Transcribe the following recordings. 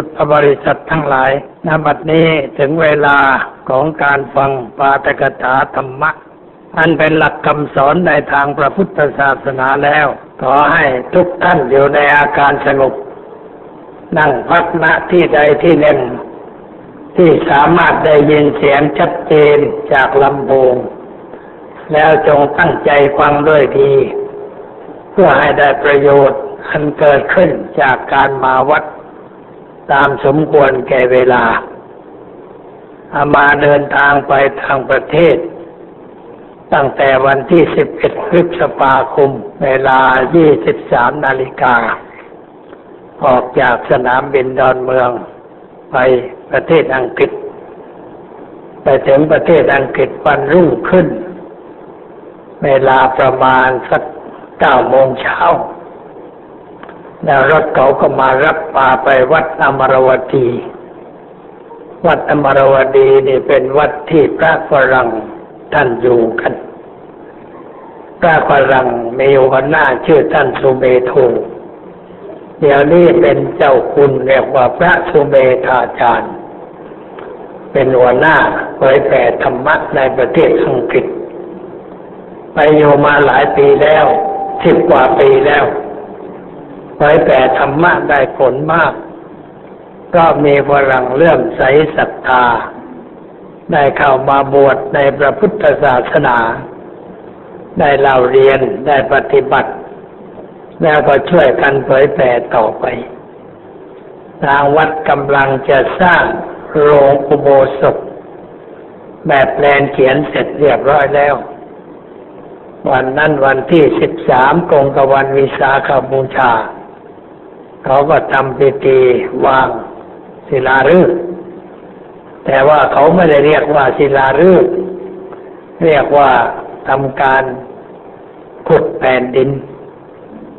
พุทธบริษัททั้งหลายณบัดนี้ถึงเวลาของการฟังปาตกถาธรรมะ อันเป็นหลักคำสอนในทางพระพุทธศาสนาแล้ว ขอให้ทุกท่านอยู่ในอาการสงบ นั่งพักณที่ใดที่หนึ่ง ที่สามารถได้ยินเสียงชัดเจนจากลำโพงแล้วจงตั้งใจฟังด้วยดี เพื่อให้ได้ประโยชน์อันเกิดขึ้นจากการมาวัด ตามสมควรแก่เวลาอามาเดินทางไปทางประเทศ ตั้งแต่วันที่ 11พฤษภาคม เวลา 23 นาฬิกา ออกจากสนามบินดอนเมือง ไปประเทศอังกฤษ ไปถึงประเทศอังกฤษวันรุ่งขึ้น เวลาประมาณสักเก้าโมงเช้า แล้วรถเขาก็มารับพาไปวัดอมรวตีวัดอมรวดีนี่เป็นวัดที่พระฝรั่งท่านอยู่กัน พระฝรั่งมีหัวหน้าชื่อท่านสุเมโทเดี๋ยวนี้เป็นเจ้าคุณเรียกว่าพระสุเมธาจารย์ เป็นหัวหน้าเผยแผ่ธรรมะในประเทศอังกฤษ ไปอยู่มาหลายปีแล้วสิบกว่าปีแล้ว เผยแผ่ธรรมะได้ผลมาก ก็มีฝรั่งเลื่อมใสศรัทธา ได้เข้ามาบวชในพระพุทธศาสนา ได้เล่าเรียนได้ปฏิบัติ แล้วก็ช่วยกันเผยแผ่ต่อไป ทางวัดกำลังจะสร้างโรงอุโบสถแบบแปลนเขียนเสร็จเรียบร้อยแล้ว วันนั้นวันที่สิบสามกงกวันวิสาขบูชา เขาก็ทำพิธีวางศิลาฤกษ์แต่ว่าเขาไม่ได้เรียกว่าศิลาฤกษ์เรียกว่าทำการขุดแผ่นดิน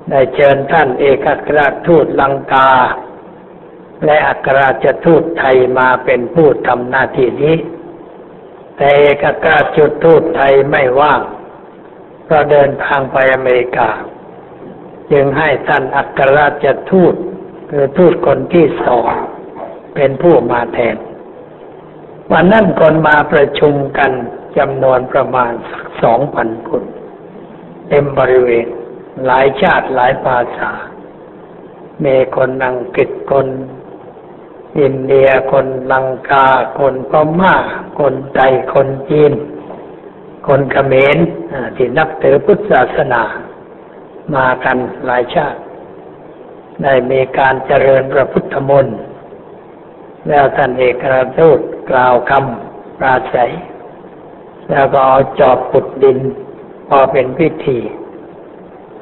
ได้เชิญท่านเอกอัครราชทูตลังกา และอัครราชทูตไทยมาเป็นผู้ทำหน้าที่นี้ แต่เอกอัครราชทูตไทยไม่ว่าง ก็เดินทางไปอเมริกา จึงให้ท่านอัครราชทูตคือทูตคนที่สองเป็นผู้มาแทน วันนั้นคนมาประชุมกันจำนวนประมาณสักสองพันคนเต็มบริเวณหลายชาติหลายภาษา มีคนอังกฤษคนอินเดียคนลังกา คนพม่า คนไทยคนจีน คนเขมรที่นับถือพุทธศาสนา มากันหลายชาติ ได้มีการเจริญพระพุทธมนต์แล้วท่านเอกราชทูตกล่าวคำปราศัย แล้วก็เอาจอบขุดดิน พอเป็นพิธี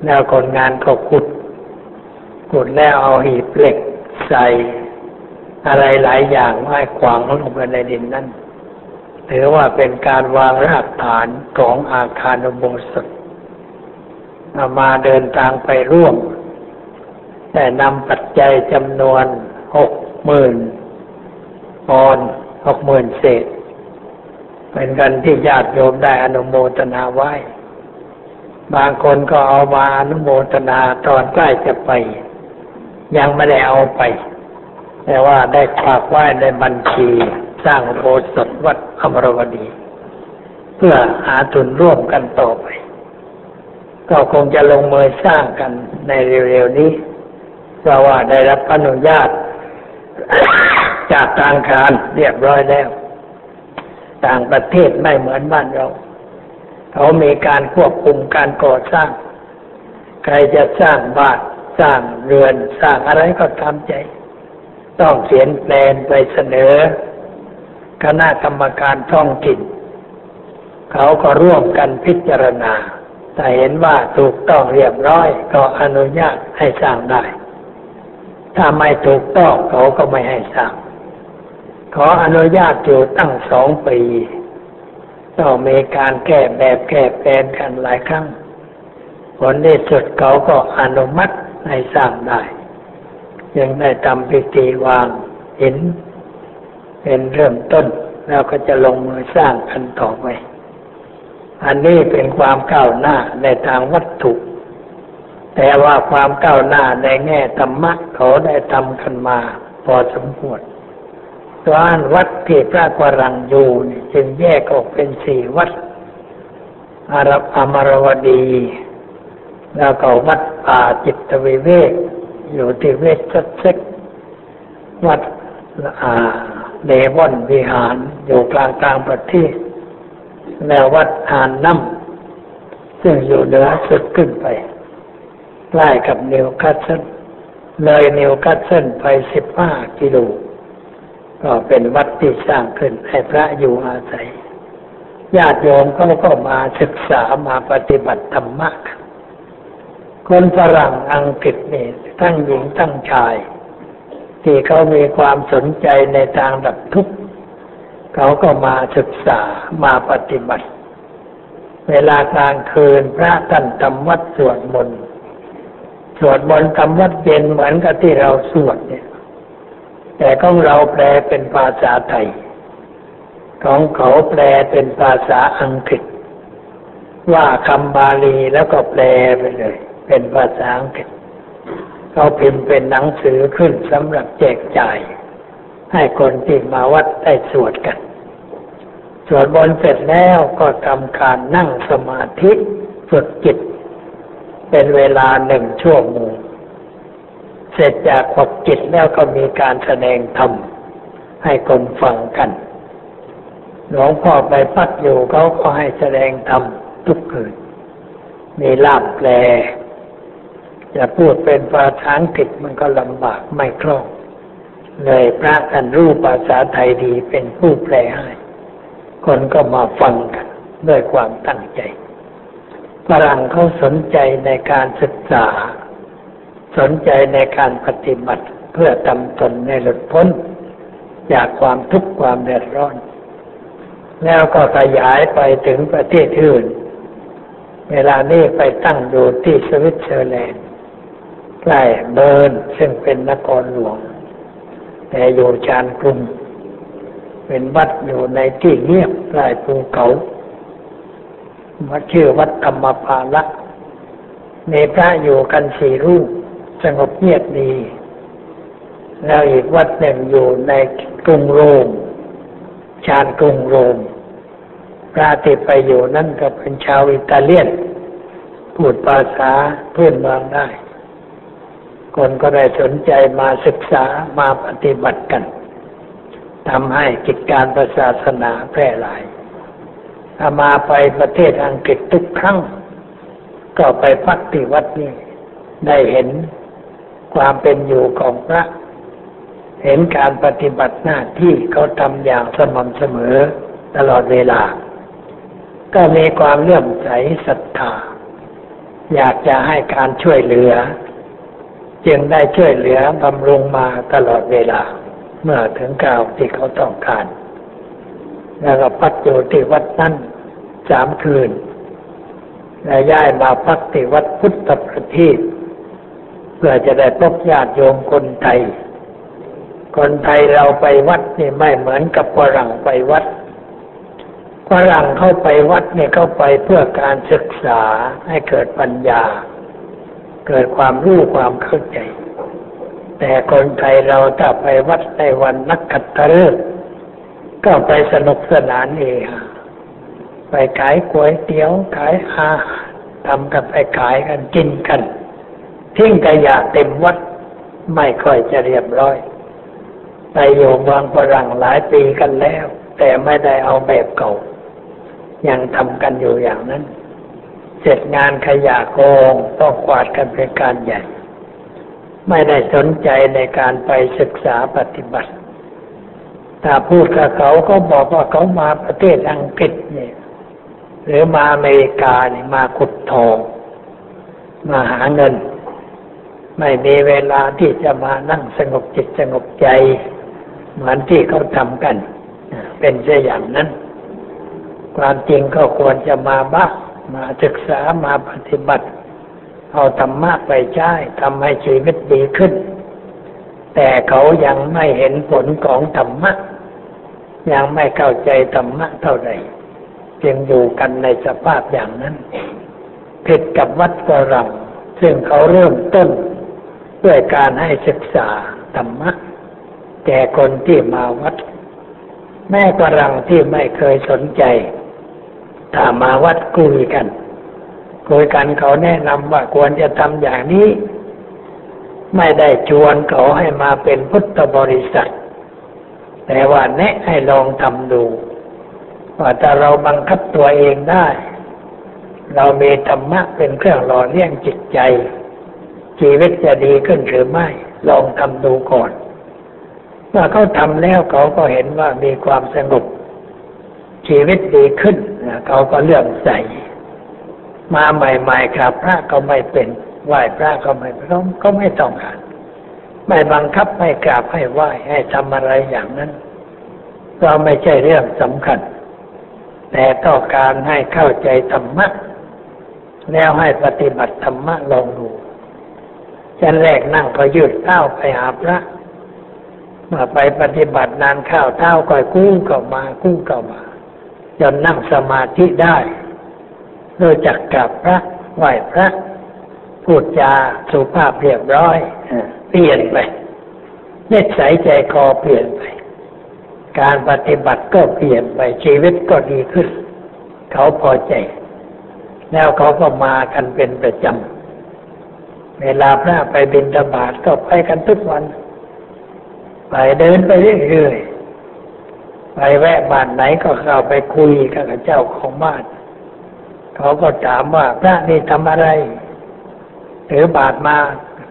แล้วคนงานก็ขุดขุดแล้วเอาหีบเหล็กใส่อะไรหลายอย่างไว้ขวางลงไปในดินนั้นถือว่าเป็นการวางรากฐานของอาคารอุโบสถ อามาเดินทางไปร่วม แต่นำปัจจัยจำนวนหกหมื่นปอนหกหมื่นเศษ เป็นกันที่ญาติโยมได้อนุโมทนาไว้ บางคนก็เอามาอนุโมทนาตอนใกล้จะไป ยังไม่ได้เอาไป แต่ว่าได้ฝากไว้ในบัญชีสร้างโบสถ์วัดอมรวดี เพื่อหาทุนร่วมกันต่อไป ก็คงจะลงมือสร้างกันในเร็วๆนี้ เพราะว่าได้รับอนุญาต จากทางการเรียบร้อยแล้ว ต่างประเทศไม่เหมือนบ้านเรา เขามีการควบคุมการก่อสร้าง ใครจะสร้างบ้านสร้างเรือนสร้างอะไรก็ทำใจ ต้องเขียนแปลนไปเสนอ คณะกรรมการท้องถิ่นเขาก็ร่วมกันพิจารณา แต่เห็นว่าถูกต้องเรียบร้อยก็อนุญาตให้สร้างได้ ถ้าไม่ถูกต้องเขาก็ไม่ให้สร้าง ขออนุญาตอยู่ตั้งสองปีต้องมีการแก้แบบแก้แปลนกันหลายครั้ง ผลที่สุดเขาก็อนุมัติให้สร้างได้ ยังได้ทำพิธีวางหินเป็นเริ่มต้น แล้วก็จะลงมือสร้างกันต่อไป อันนี้เป็นความก้าวหน้าในทางวัตถุ แต่ว่าความก้าวหน้าในแง่ธรรมะเขาได้ทำกันมาพอสมควรส่วนวัดที่พระกวรังอยู่นี่จึงแยกออกเป็นสี่วัดอารับอมรวดี แล้วก็วัดป่าจิตวิเวก อยู่ที่เวชชัดเซกวัดอาเดวอนวิหารอยู่กลางกลางประเทศ แล้ววัดฮาร์นแฮมซึ่งอยู่เหนือสุดขึ้นไปใกล้กับนิวคาสเซิลเลยนิวคาสเซิลไปสิบห้ากิโลก็เป็นวัดที่สร้างขึ้นให้พระอยู่อาศัย ญาติโยมเขาก็มาศึกษามาปฏิบัติธรรมะคนฝรั่งอังกฤษนี่ทั้งหญิงทั้งชาย ที่เขามีความสนใจในทางดับทุกข์ เขาก็มาศึกษามาปฏิบัติ เวลากลางคืนพระท่านทำวัดสวดมนต์สวดมนต์ทำวัดเย็นเหมือนกับที่เราสวดเนี่ย แต่ของเราแปลเป็นภาษาไทย ของเขาแปลเป็นภาษาอังกฤษ ว่าคำบาลีแล้วก็แปลไปเลย เป็นภาษาอังกฤษเขาพิมพ์เป็นหนังสือขึ้นสำหรับแจกจ่ายให้คนที่มาวัดได้สวดกัน สวดบนเสร็จแล้วก็ทำการนั่งสมาธิฝึกจิต เป็นเวลาหนึ่งชั่วโมงเสร็จจากขบจิตแล้วก็มีการแสดงธรรมให้คนฟังกัน หลวงพ่อไปพักอยู่เขาก็ให้แสดงธรรมทุกคืน มีลาบแปลจะพูดเป็นภาษาอังกฤษมันก็ลำบากไม่คล่อง เลยพระท่านรู้ภาษาไทยดีเป็นผู้แปลให้ คนก็มาฟังกัน ด้วยความตั้งใจฝรั่งเขาสนใจในการศึกษา สนใจในการปฏิบัติเพื่อทำตนในหลุดพ้น จากความทุกข์ความเดือดร้อน แล้วก็ขยายไปถึงประเทศอื่น เวลานี้ไปตั้งอยู่ที่สวิตเซอร์แลนด์ใกล้เบิร์นซึ่งเป็นนครหลวง แต่อยู่ชานกรุง เป็นวัดอยู่ในที่เงียบใกล้ภูเขาวัดชื่อวัดธรรมภาละมีพระอยู่กันสี่รูปสงบเงียบดี แล้วอีกวัดหนึ่งอยู่ในกรุงโรม ชานกรุงโรม พระที่ไปอยู่นั่นก็เป็นชาวอิตาเลียน พูดภาษาเพื่อนเมืองได้ คนก็ได้สนใจมาศึกษามาปฏิบัติกัน ทำให้กิจการศาสนาแพร่หลายถ้ามาไปประเทศอังกฤษทุกครั้ง ก็ไปพักที่วัดนี้ ได้เห็นความเป็นอยู่ของพระ เห็นการปฏิบัติหน้าที่เขาทำอย่างสม่ำเสมอตลอดเวลา ก็มีความเลื่อมใสศรัทธา อยากจะให้การช่วยเหลือ จึงได้ช่วยเหลือบำรุงมาตลอดเวลา เมื่อถึงกล่าวที่เขาต้องการ แล้วก็พักอยู่ที่วัดนั้นสามคืน และย้ายมาพักที่วัดพุทธประทีปเพื่อจะได้พบญาติโยมคนไทย คนไทยเราไปวัดนี่ไม่เหมือนกับฝรั่งไปวัดฝรั่งเข้าไปวัดเนี่ยเข้าไปเพื่อการศึกษาให้เกิดปัญญา เกิดความรู้ความเข้าใจ แต่คนไทยเราถ้าไปวัดในวันนักขัตฤกษ์ก็ไปสนุกสนานเองไปขายก๋วยเตี๋ยวขายอาทำกันไปขายกันกินกัน ทิ้งขยะเต็มวัดไม่ค่อยจะเรียบร้อย ไปอยู่เมืองฝรั่งหลายปีกันแล้ว แต่ไม่ได้เอาแบบเก่า ยังทำกันอยู่อย่างนั้น เสร็จงานขยะโกงต้องกวาดกันเป็นการใหญ่ ไม่ได้สนใจในการไปศึกษาปฏิบัติ ถ้าพูดกับเขาก็บอกว่าเขามาประเทศอังกฤษเนี่ย หรือมาอเมริกาเนี่ยมาขุดทอง มาหาเงิน ไม่มีเวลาที่จะมานั่งสงบจิตสงบใจ เหมือนที่เขาทำกัน เป็นเช่นอย่างนั้น ความจริงก็ควรจะมาบ้างมาศึกษามาปฏิบัติ เอาธรรมะไปใช้ทำให้ชีวิตดีขึ้น แต่เขายังไม่เห็นผลของธรรมะ ยังไม่เข้าใจธรรมะเท่าไหร่จึงอยู่กันในสภาพอย่างนั้น ผิดกับวัดกรังซึ่งเขาเริ่มต้น ด้วยการให้ศึกษาธรรมะแก่คนที่มาวัด แม่กรังที่ไม่เคยสนใจถ้ามาวัดคุยกัน คุยกันเขาแนะนำว่าควรจะทำอย่างนี้ ไม่ได้ชวนเขาให้มาเป็นพุทธบริษัท แต่ว่าแนะให้ลองทำดูว่าถ้าเราบังคับตัวเองได้ เรามีธรรมะเป็นเครื่องหล่อเลี้ยงจิตใจ ชีวิตจะดีขึ้นหรือไม่ ลองทำดูก่อนเมื่อเขาทำแล้วเขาก็เห็นว่ามีความสงบชีวิตดีขึ้นเขาก็เลื่อมใส มาใหม่ๆครับ พระก็ไม่เป็นไหว้พระก็ไม่ต้องก็ไม่ต้องการไม่บังคับให้กราบให้ไหว้ให้ทำอะไรอย่างนั้น ก็ไม่ใช่เรื่องสำคัญ แต่ต้องการให้เข้าใจธรรมะแล้วให้ปฏิบัติธรรมะลองดูฉันแรกนั่งก็ยืดเท้าไปหาพระมาไปปฏิบัตินานข้าวเท้าก็กู้เข้ามากู้เข้ามาจนนั่งสมาธิได้ รู้จักกับพระไหวพระพูดจาสุภาพเรียบร้อยเปลี่ยนไปเนใสายใจคอเปลี่ยนไป การปฏิบัติก็เปลี่ยนไปชีวิตก็ดีขึ้น เขาพอใจ แล้วเขาก็มากันเป็นประจำเวลาพระไปบิณฑบาตก็ไปกันทุกวัน ไปเดินไปเรื่อยๆไปแวะบ้านไหนก็เข้าไปคุยกับเจ้าของบ้าน เขาก็ถามว่าพระนี่ทำอะไรถือบาทมา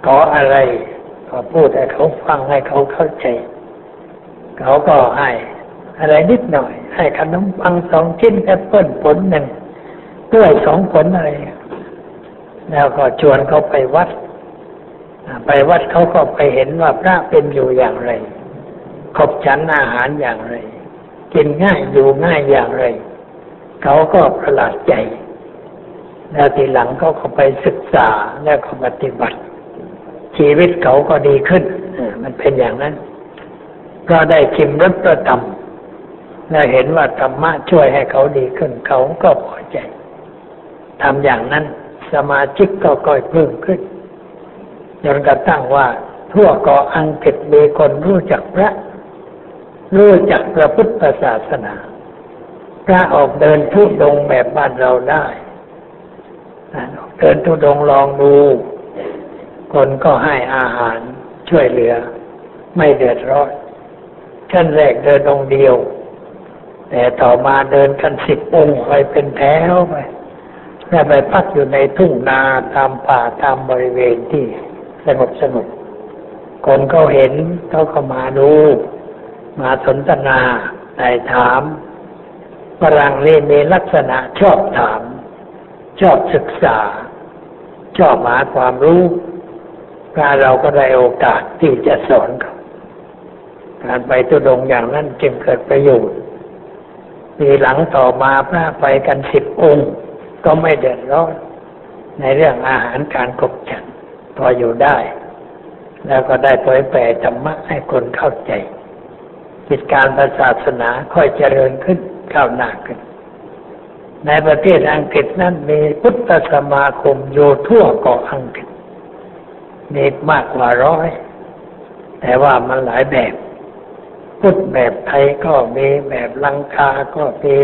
ขออะไร ก็พูดให้เขาฟังให้เขาเข้าใจ เขาก็ให้อะไรนิดหน่อย ให้ขนมปังสองชิ้นแอปเปิ้ลผลหนึ่งด้วยสองผลอะไร แล้วก็ชวนเขาไปวัด ไปวัดเขาก็ไปเห็นว่าพระเป็นอยู่อย่างไร ขบฉันอาหารอย่างไร กินง่ายอยู่ง่ายอย่างไร เขาก็ประหลาดใจ แล้วทีหลังเขาก็ไปศึกษาแล้วก็ปฏิบัติ ชีวิตเขาก็ดีขึ้น มันเป็นอย่างนั้น ก็ได้ชิมรสประธรรมและเห็นว่าธรรมะช่วยให้เขาดีขึ้น เขาก็พอใจทำอย่างนั้นสมาชิกก็ก่อยเพิ่มขึ้นจนกระทั่งว่าทั่วเกาะอังกฤษมีคนรู้จักพระ รู้จักพระพุทธศาสนา พระออกเดินทุดงแบบบ้านเราได้ เดินทุดงลองดู คนก็ให้อาหารช่วยเหลือ ไม่เดือดร้อนขั้นแรกเดินองเดียว แต่ต่อมาเดินกันสิบองค์ไปเป็นแถวไปแล้วไปพักอยู่ในทุ่งนาตามป่าตามบริเวณที่สงบสงบคนเขาเห็นเขาก็มาดู มาสนทนาได้ถามฝรั่งนี่มีลักษณะชอบถาม ชอบศึกษา ชอบหาความรู้ถ้าเราก็ได้โอกาสที่จะสอนเขาการไปตุดงอย่างนั้นจึงเกิดประโยชน์ปีหลังต่อมาพระไปกันสิบองค์ ก็ไม่เดือดร้อนในเรื่องอาหารการกบฉันพออยู่ได้ แล้วก็ได้เผยแผ่ธรรมะให้คนเข้าใจกิจการศาสนาค่อยเจริญขึ้นก้าวหน้าขึ้น ในประเทศอังกฤษนั้นมีพุทธสมาคมอยู่ทั่วเกาะอังกฤษ มีมากกว่าร้อย แต่ว่ามันหลายแบบ พุทธแบบไทยก็มีแบบลังกาก็มี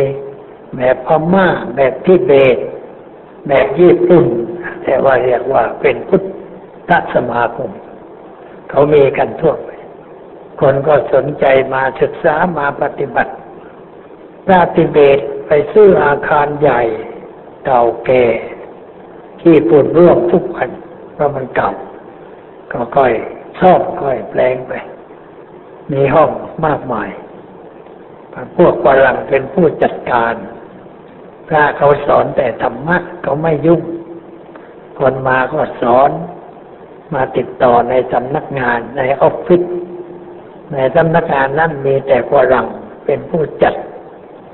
แบบพม่า แบบทิเบต แบบญี่ปุ่น แต่ว่าเรียกว่าเป็นพุทธสมาคม เขามีกันทั่วไป คนก็สนใจมาศึกษามาปฏิบัติพระทิเบต ไปซื้ออาคารใหญ่ เก่าแก่ที่ปุ่นร่วงทุกวันเพราะมันเก่า ก็ค่อยชอบค่อยแปลงไป มีห้องมากมาย พวกฝรั่งเป็นผู้จัดการพระเขาสอนแต่ธรรมะเขาไม่ยุ่ง คนมาก็สอน มาติดต่อในสำนักงานในออฟฟิศในสำนักงานนั้นมีแต่ฝรั่งเป็นผู้จัด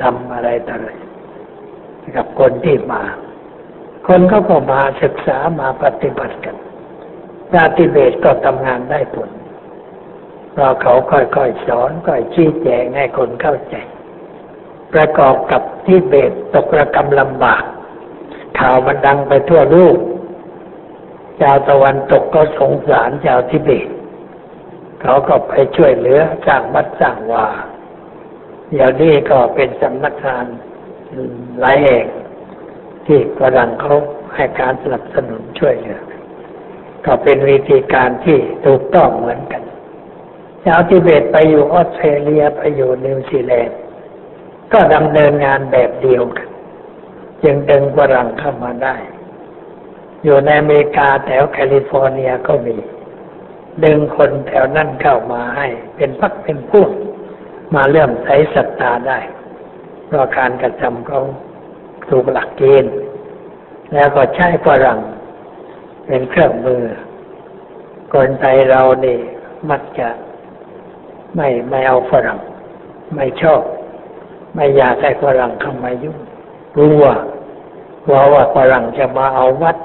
ทำอะไรต่ออะไรกับคนที่มา คนเขาก็มาศึกษามาปฏิบัติกันญาติเบตก็ทำงานได้ผลเราเขาค่อยๆสอนค่อยชี้แจงให้คนเข้าใจ ประกอบกับที่เบตตกระกำลำบาก ข่าวมันดังไปทั่วโลกชาวตะวันตกก็สงสารชาวทิเบต เขาก็ไปช่วยเหลือสร้างวัดสร้างวา เดี๋ยวนี้ก็เป็นสำนักงานหลายแห่งที่ฝรั่งเขาให้การสนับสนุนช่วยเหลือก็เป็นวิธีการที่ถูกต้องเหมือนกันชาวทิเบตไปอยู่ออสเตรเลียไปอยู่นิวซีแลนด์ก็ดำเนินงานแบบเดียวกัน จึงดึงฝรั่งเข้ามาได้ อยู่ในอเมริกาแถวแคลิฟอร์เนียก็มี ดึงคนแถวนั้นเข้ามาให้ เป็นพักเป็นพวก มาเริ่มใช้ศรัทธาได้เพราะการกระทำเขาถูกหลักเกณฑ์ แล้วก็ใช้ฝรั่งเป็นเครื่องมือ คนไทยเราเนี่มักจะไม่ไม่เอาฝรั่ง ไม่ชอบ ไม่อยากให้ฝรั่งเข้ามายุ่งกลัวกลัวว่าฝรั่งจะมาเอาวัด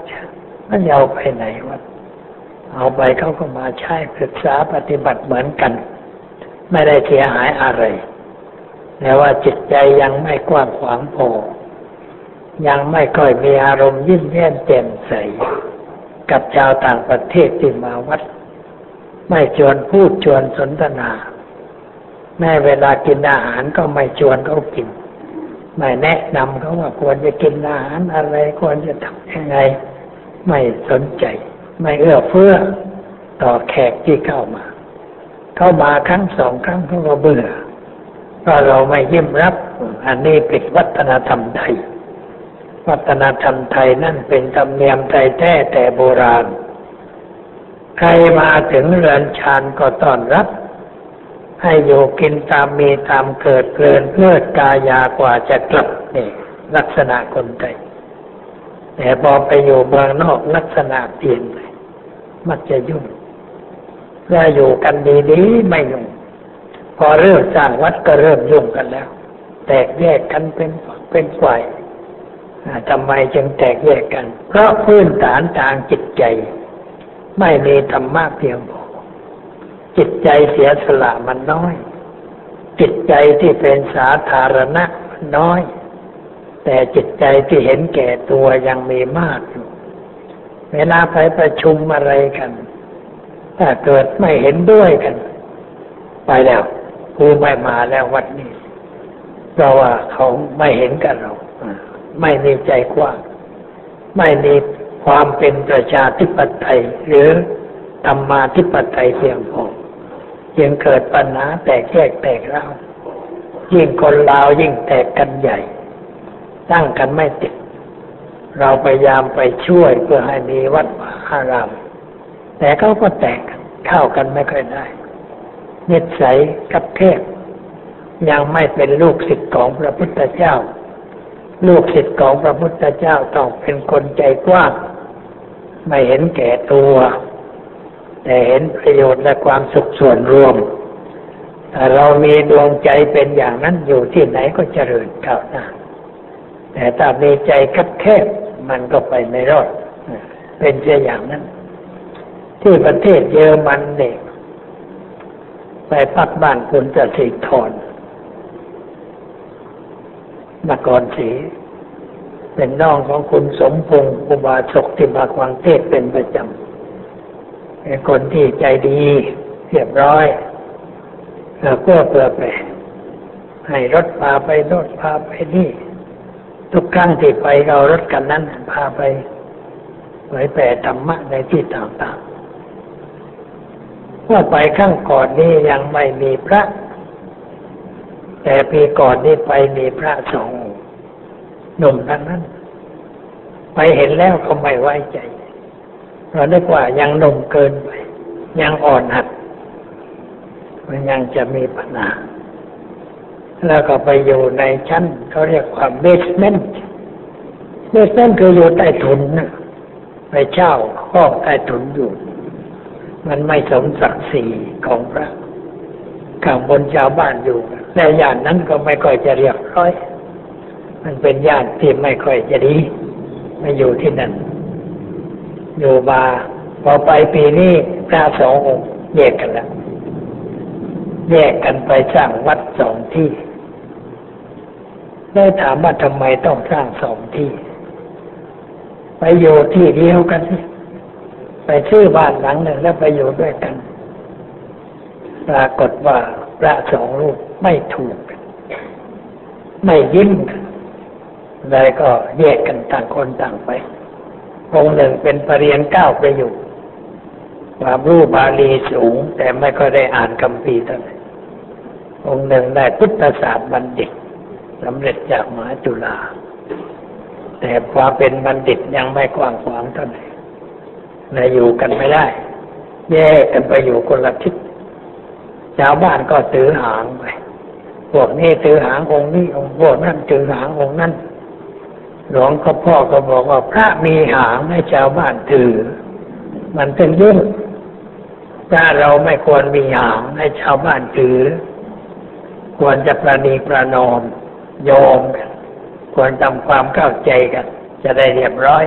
มันเอาไปไหนวัด เอาไปเขาก็มาใช้ศึกษาปฏิบัติเหมือนกัน ไม่ได้เสียหายอะไรแต่ว่าจิตใจยังไม่กว้างขวางพอยังไม่ค่อยมีอารมณ์ยิ้มแย้มแจ่มใส กับชาวต่างประเทศที่มาวัด ไม่ชวนพูดชวนสนทนา แม้เวลากินอาหารก็ไม่ชวนเขากิน ไม่แนะนำเขาว่าควรจะกินอาหารอะไรควรจะทำยังไง ไม่สนใจ ไม่เอื้อเฟื้อต่อแขกที่เข้ามา เข้ามาครั้งสองครั้งเขาก็เบื่อเพราะเราไม่ยิ้มรับ อันนี้เป็นวัฒนธรรมไทย วัฒนธรรมไทยนั่นเป็นธรรมเนียมไทยแท้แต่โบราณ ใครมาถึงเรือนชานก็ต้อนรับ ให้อยู่กินตามมีตามเกิดเพลินเพื่อกายากว่าจะกลับนี่ลักษณะคนไทยแต่พอไปอยู่เมืองนอกลักษณะเปลี่ยนไปมักจะยุ่ง ถ้าอยู่กันดีๆไม่ยุ่งพอเริ่มสร้างวัดก็เริ่มยุ่งกันแล้ว แตกแยกกันเป็นเป็นฝ่ายทำไมจึงแตกแยกกัน เพราะพื้นฐานทางจิตใจ ไม่มีธรรมะเพียงพอจิตใจเสียสละมันน้อย จิตใจที่เป็นสาธารณะมันน้อย แต่จิตใจที่เห็นแก่ตัวยังมีมากอยู่เวลาไปประชุมอะไรกัน ถ้าเกิดไม่เห็นด้วยกัน ไปแล้วกูไม่มาแล้ววัดนี้เพราะว่าเขาไม่เห็นกันเราไม่มีใจกว้างไม่มีความเป็นประชาธิปไตย หรือธรรมาธิปไตยเพียงพอยังเกิดปัญหาแตกแยกแตกเล่ายิ่งคนลาวยิ่งแตกกันใหญ่ ตั้งกันไม่ติด เราพยายามไปช่วยเพื่อให้มีวัดอาราม แต่เขาก็แตกเข้ากันไม่ค่อยได้นิสัยกับเทพ ยังไม่เป็นลูกศิษย์ของพระพุทธเจ้า ลูกศิษย์ของพระพุทธเจ้าต้องเป็นคนใจกว้างไม่เห็นแก่ตัว แต่เห็นประโยชน์และความสุขส่วนรวมถ้าเรามีดวงใจเป็นอย่างนั้นอยู่ที่ไหนก็เจริญก้าวหน้าแต่ถ้ามีใจคับแคบมันก็ไปไม่รอด เป็นเช่นอย่างนั้น ที่ประเทศเยอรมันเด็กไปพักบ้านคุณจะสิทอนนครศรีเป็นน้องของคุณสมพงศ์อุบาสกที่มาควังเทศเป็นประจำเป็นคนที่ใจดีเรียบร้อยแล้วก็เพื่อไป ให้รถพาไปรถพาไปนี่ ทุกครั้งที่ไปเอารถกันนั้นพาไปเผยแผ่ธรรมะในที่ต่างๆ เมื่อไปข้างก่อนนี้ยังไม่มีพระ แต่ปีก่อนนี้ไปมีพระสงฆ์หนุ่มทั้งนั้น ไปเห็นแล้วก็ไม่ไว้ใจ เราได้ว่ายังหนุ่มเกินไป ยังอ่อนหัด มันยังจะมีปัญหาแล้วก็ไปอยู่ในชั้นเขาเรียกว่าเบสเมนต์เบสเมนต์คืออยู่ใต้ถุนนะไปเช่าห้องใต้ถุนอยู่ มันไม่สมศักดิ์ศรีของพระข้างบนชาวบ้านอยู่และย่านนั้นก็ไม่ค่อยจะเรียบร้อย มันเป็นย่านที่ไม่ค่อยจะดีม่อยู่ที่นั่น อยู่มาพอไปปีนี้พระสององค์แยกกันแล้วแยกกันไปสร้างวัดสองที่ได้ถามว่าทำไมต้องสร้างสองที่ ไปอยู่ที่เดียวกัน ไปซื้อบ้านหลังหนึ่งแล้วไปอยู่ด้วยกัน ปรากฏว่าพระสองรูปไม่ถูก ไม่ยิ้มกันเลยก็แยกกันต่างคนต่างไป องค์หนึ่งเป็นปรริญญาเก้าไปอยู่ความรู้บาลีสูง แต่ไม่ก็ได้อ่านคำพีเท่าไหร่องค์หนึ่งได้พุทธศาสตร์บัณฑิตสำเร็จจากมหาจุฬาแต่ความเป็นบัณฑิตยังไม่กว้างขวางเท่าไหร่ เลยอยู่กันไม่ได้ แยกกันไปอยู่คนละทิศชาวบ้านก็ถือหางไปพวกนี้ถือหางองค์นี้องค์พวกนั้นถือหางองค์นั้นหลวงพ่อพ่อก็บอกว่าพระมีหางให้ชาวบ้านถือ มันเป็นยุ่งถ้าเราไม่ควรมีหางให้ชาวบ้านถือ ควรจะประนีประนอมโยมกันควรทำความเข้าใจกัน จะได้เรียบร้อย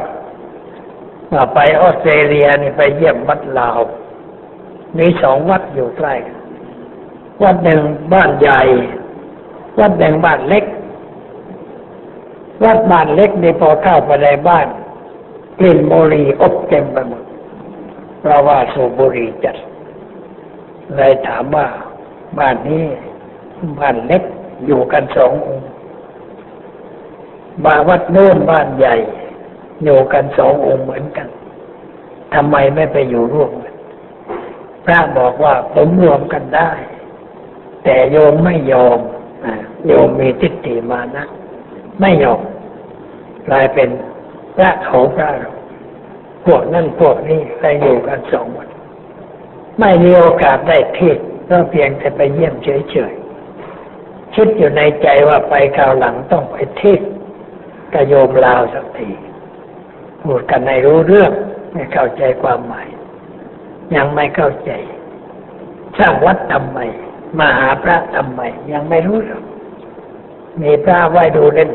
ว่าไปออสเตรเลียนี่ไปเยี่ยมวัดลาว มีสองวัดอยู่ใกล้ วัดหนึ่งบ้านใหญ่ วัดหนึ่งบ้านเล็ก วัดบ้านเล็กนี่พอเข้าไปในบ้านกลิ่นบุหรี่อบเต็มไปหมดเพราะว่าสูบบุหรี่จัดเลยถามว่าบ้านนี้บ้านเล็กอยู่กันสององค์บาวัดโน้นบ้านใหญ่ อยู่กันสององค์เหมือนกันทำไมไม่ไปอยู่ร่วมกันพระบอกว่าผมรวมกันได้ แต่โยมไม่ยอมโยมมีทิฏฐิมานะ ไม่ยอมกลายเป็นพระเขาพระเราพวกนั่นพวกนี้ไปอยู่กันสองวันไม่มีโอกาสได้เทศก็เพียงแต่ไปเยี่ยมเฉยๆคิดอยู่ในใจว่าไปคราวหลังต้องไปเทศกระโยมลาวสักที พูดกันในรู้เรื่อง ไม่เข้าใจความหมาย ยังไม่เข้าใจสร้างวัดทำไมมาหาพระทำไมยังไม่รู้หรอกมีพระไหว้ดูเล่น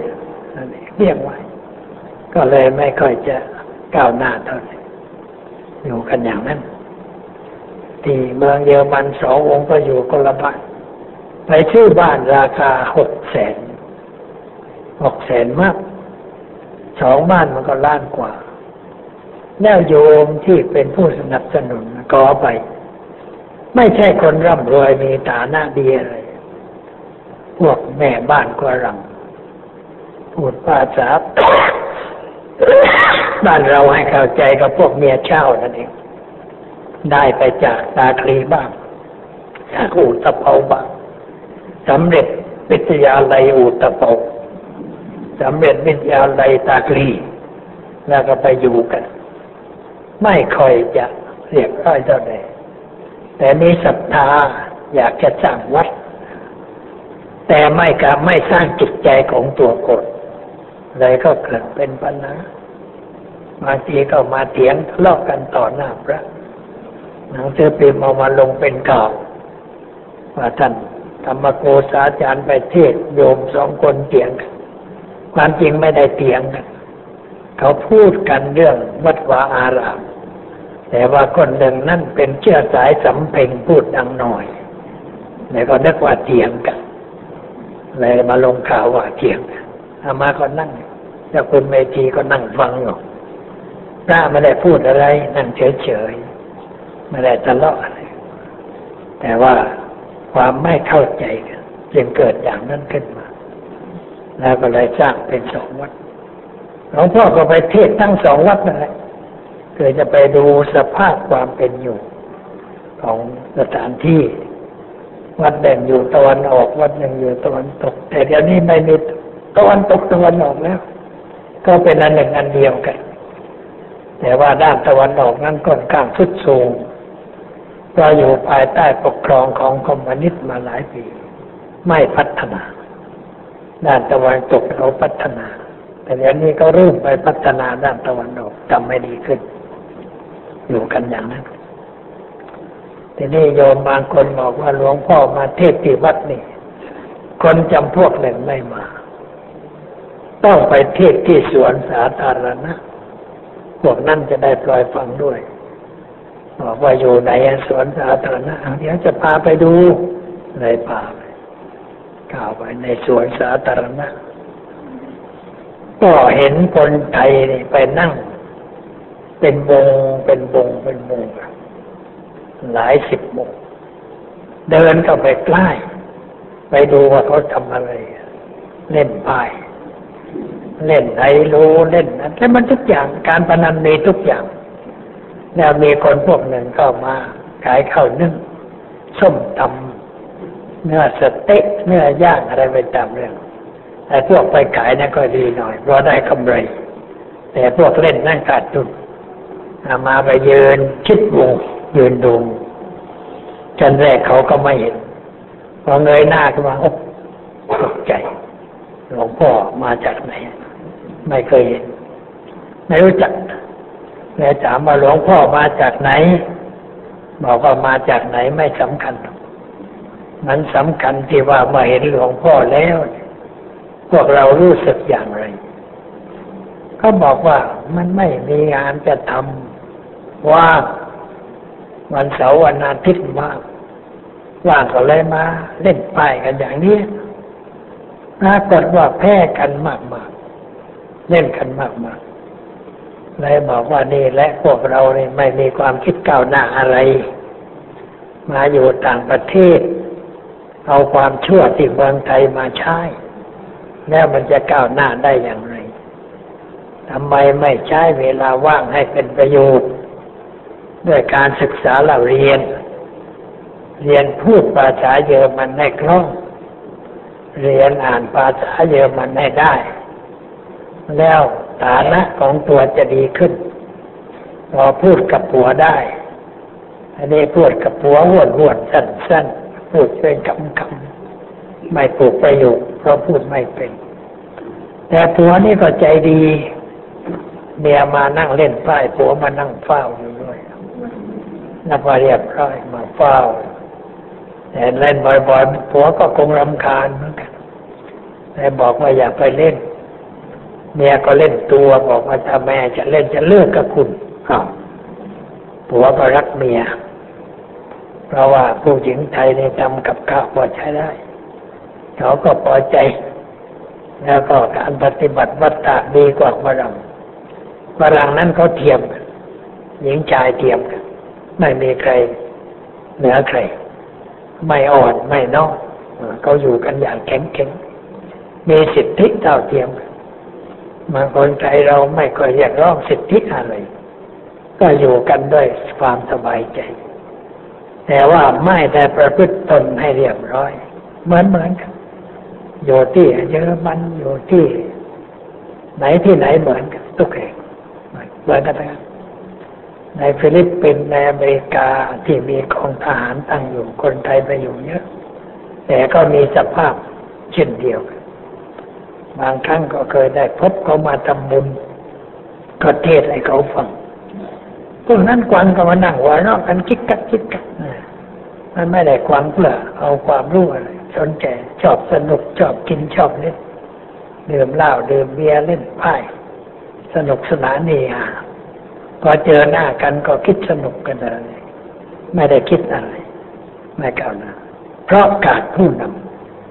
เรียกไว้ ก็เลยไม่ค่อยจะก้าวหน้าเท่าไหร่อยู่กันอย่างนั้นที่เมืองเยอรมันสององค์ก็อยู่คนละบ้านไปชื่อบ้านราคาหกแสนหกแสนมาก สองบ้านมันก็ล้านกว่า แล้วโยมที่เป็นผู้สนับสนุนก็ไป ไม่ใช่คนร่ำรวยมีฐานะดีอะไร พวกแม่บ้านก็รัง พูดภาษาบ้านเราให้เข้าใจกับพวกเมียเช่านั่นเอง ได้ไปจากตาคลีบ้างจากอูตะเปาบ้างสำเร็จวิทยาลัยอูตะเปา สำเร็จวิทยาลัยตาคลีแล้วก็ไปอยู่กัน ไม่ค่อยจะเรียกร้อยเท่าใดแต่มีศรัทธาอยากจะสร้างวัด แต่ไม่กับไม่สร้างจิตใจของตัวคนเลยก็เกิดเป็นปัญหาบางทีก็มาเถียงทะเลาะกันต่อหน้าพระหนังสือพิมพ์เอามาลงเป็นข่าวว่าท่านธรรมโกษาจารย์ไปเทศโยมสองคนเถียงกัน ความจริงไม่ได้เถียงกันเขาพูดกันเรื่องวัดวาอาราม แต่ว่าคนหนึ่งนั่นเป็นเชื่อสายสำเพ็งพูดดังหน่อยแล้วก็นึกว่าเถียงกันเลยมาลงข่าวว่าเถียงอามาก็นั่งแล้วคุณเมธีก็นั่งฟังอยู่พระไม่ได้พูดอะไร นั่งเฉยๆไม่ได้ทะเลาะอะไรแต่ว่าความไม่เข้าใจกันจึงเกิดอย่างนั้นขึ้นมา แล้วก็เลยสร้างเป็นสองวัดหลวงพ่อก็ไปเทศทั้งสองวัดนั่นแหละคือจะไปดูสภาพความเป็นอยู่ ของสถานที่ วัดแบ่งอยู่ตะวันออกวัดหนึ่งอยู่ตะวันตก แต่เดี๋ยวนี้ไม่มีตะวันตกตะวันออกแล้ว ก็เป็นอันหนึ่งอันเดียวกัน แต่ว่าด้านตะวันออกนั้นค่อนข้างสุดสูงเราอยู่ภายใต้ปกครองของคอมมิวนิสต์มาหลายปี ไม่พัฒนา ด้านตะวันตกเขาพัฒนา แต่เดี๋ยวนี้ก็เริ่มไปพัฒนาด้านตะวันออกทำไม่ดีขึ้น อยู่กันอย่างนั้นทีนี้โยมบางคนบอกว่าหลวงพ่อมาเทศที่วัดนี่ คนจำพวกหนึ่งไม่มา ต้องไปเทศที่สวนสาธารณะพวกนั้นจะได้ปล่อยฟังด้วย บอกว่าอยู่ในสวนสาธารณะเดี๋ยวจะพาไปดูเลยพา ไปกล่าวไปในสวนสาธารณะ ก็เห็นคนไทยนี่ไปนั่ง เป็นวงเป็นวงเป็นวงหลายสิบวงเดินเข้าไปใกล้ไปดูว่าเขาทำอะไร เล่นไพ่เล่นไฮโลเล่นนั้นแล้วมันทุกอย่างการพนันมีทุกอย่าง แล้วมีคนพวกหนึ่งก็มาขายข้าวนึ่งส้มตำ เนื้อสเต็กเนื้อย่างอะไรไปตามเรื่องแต่พวกไปขายนั่นก็ดีหน่อย เพราะได้กำไร แต่พวกเล่นนั่นขาดทุนมาไปยืนคิดวงยืนดูจนแรกเขาก็ไม่เห็นพอเงยหน้าขึ้นมาโอ้ตกใจหลวงพ่อมาจากไหน ไม่เคยเห็น ไม่รู้จักเลยถามว่าหลวงพ่อมาจากไหน บอกว่ามาจากไหนไม่สำคัญ มันสำคัญที่ว่ามาเห็นหลวงพ่อแล้ว พวกเรารู้สึกอย่างไร ก็บอกว่ามันไม่มีงานจะทำว่างวันเสาร์วันอาทิตย์ว่างว่างก็เลยมา เล่นป้ายกันอย่างนี้ปรากฏว่าแพ้กันมากมากเล่นกันมากมากเลยบอกว่านี่และพวกเราเนี่ยไม่มีความคิดก้าวหน้าอะไร มาอยู่ต่างประเทศ เอาความชั่วที่เมืองไทยมาใช้แล้วมันจะก้าวหน้าได้อย่างไรทำไมไม่ใช้เวลาว่างให้เป็นประโยชน์ ด้วยการศึกษาเราเรียน เรียนพูดภาษาเยอรมันให้คล่อง เรียนอ่านภาษาเยอรมันให้ได้ แล้วฐานะของตัวจะดีขึ้น พอพูดกับผัวได้ อันนี้พูดกับผัวหวนหวนสั้นสั้น พูดเป็นคำคำไม่ปลูกประโยคเพราะพูดไม่เป็น แต่ผัวนี่ก็ใจดีเมียมานั่งเล่นป้ายผัวมานั่งเฝ้าอยู่ด้วยนับว่าเรียบร้อยมาเฝ้าแต่เล่นบ่อยๆผัวก็คงรำคาญเหมือนกันแต่บอกว่าอย่าไปเล่น เมียก็เล่นตัวบอกว่าถ้าแม่จะเล่นจะเลิกกับคุณอ้าวผัวก็รักเมีย เพราะว่าผู้หญิงไทยในทำกับข้าวพอใช้ได้ เขาก็พอใจ แล้วก็การปฏิบัติวัตตะดีกว่าฝรั่งฝรั่งนั้นเขาเทียมกันหญิงชายเทียมกันไม่มีใครเหนือใคร ไม่อ่อนไม่นอกเขาอยู่กันอย่างแข็งแข็งมีสิทธิเท่าเทียมมาคนไทยเราไม่ค่อยอยากร้องสิทธิอะไร ก็อยู่กันด้วยความสบายใจ แต่ว่าไม่ได้ประพฤติตนให้เรียบร้อย เหมือนเหมือนกันอยู่ที่เยอรมันอยู่ที่ ไหนที่ไหนเหมือนกันทุกแห่งเหมือนกันทั้งในฟิลิปปินส์ในอเมริกาที่มีกองทหารตั้งอยู่คนไทยไปอยู่เยอะ แต่ก็มีสภาพเช่นเดียวกันบางครั้งก็เคยได้พบเขามาทำบุญก็เทศให้เขาฟังพวกนั้นกวางก็มานั่งหัวเราะกันคิกกักคิกกัก มันไม่ได้ความเพื่อเอาความรู้อะไรสนใจชอบสนุกชอบกินชอบเล่นดื่มเหล้าดื่มเบียร์เล่นไพ่สนุกสนานนี่ฮะพอเจอหน้ากันก็คิดสนุกกันอะไรไม่ได้คิดอะไรไม่ก้าวหน้าเพราะขาดผู้น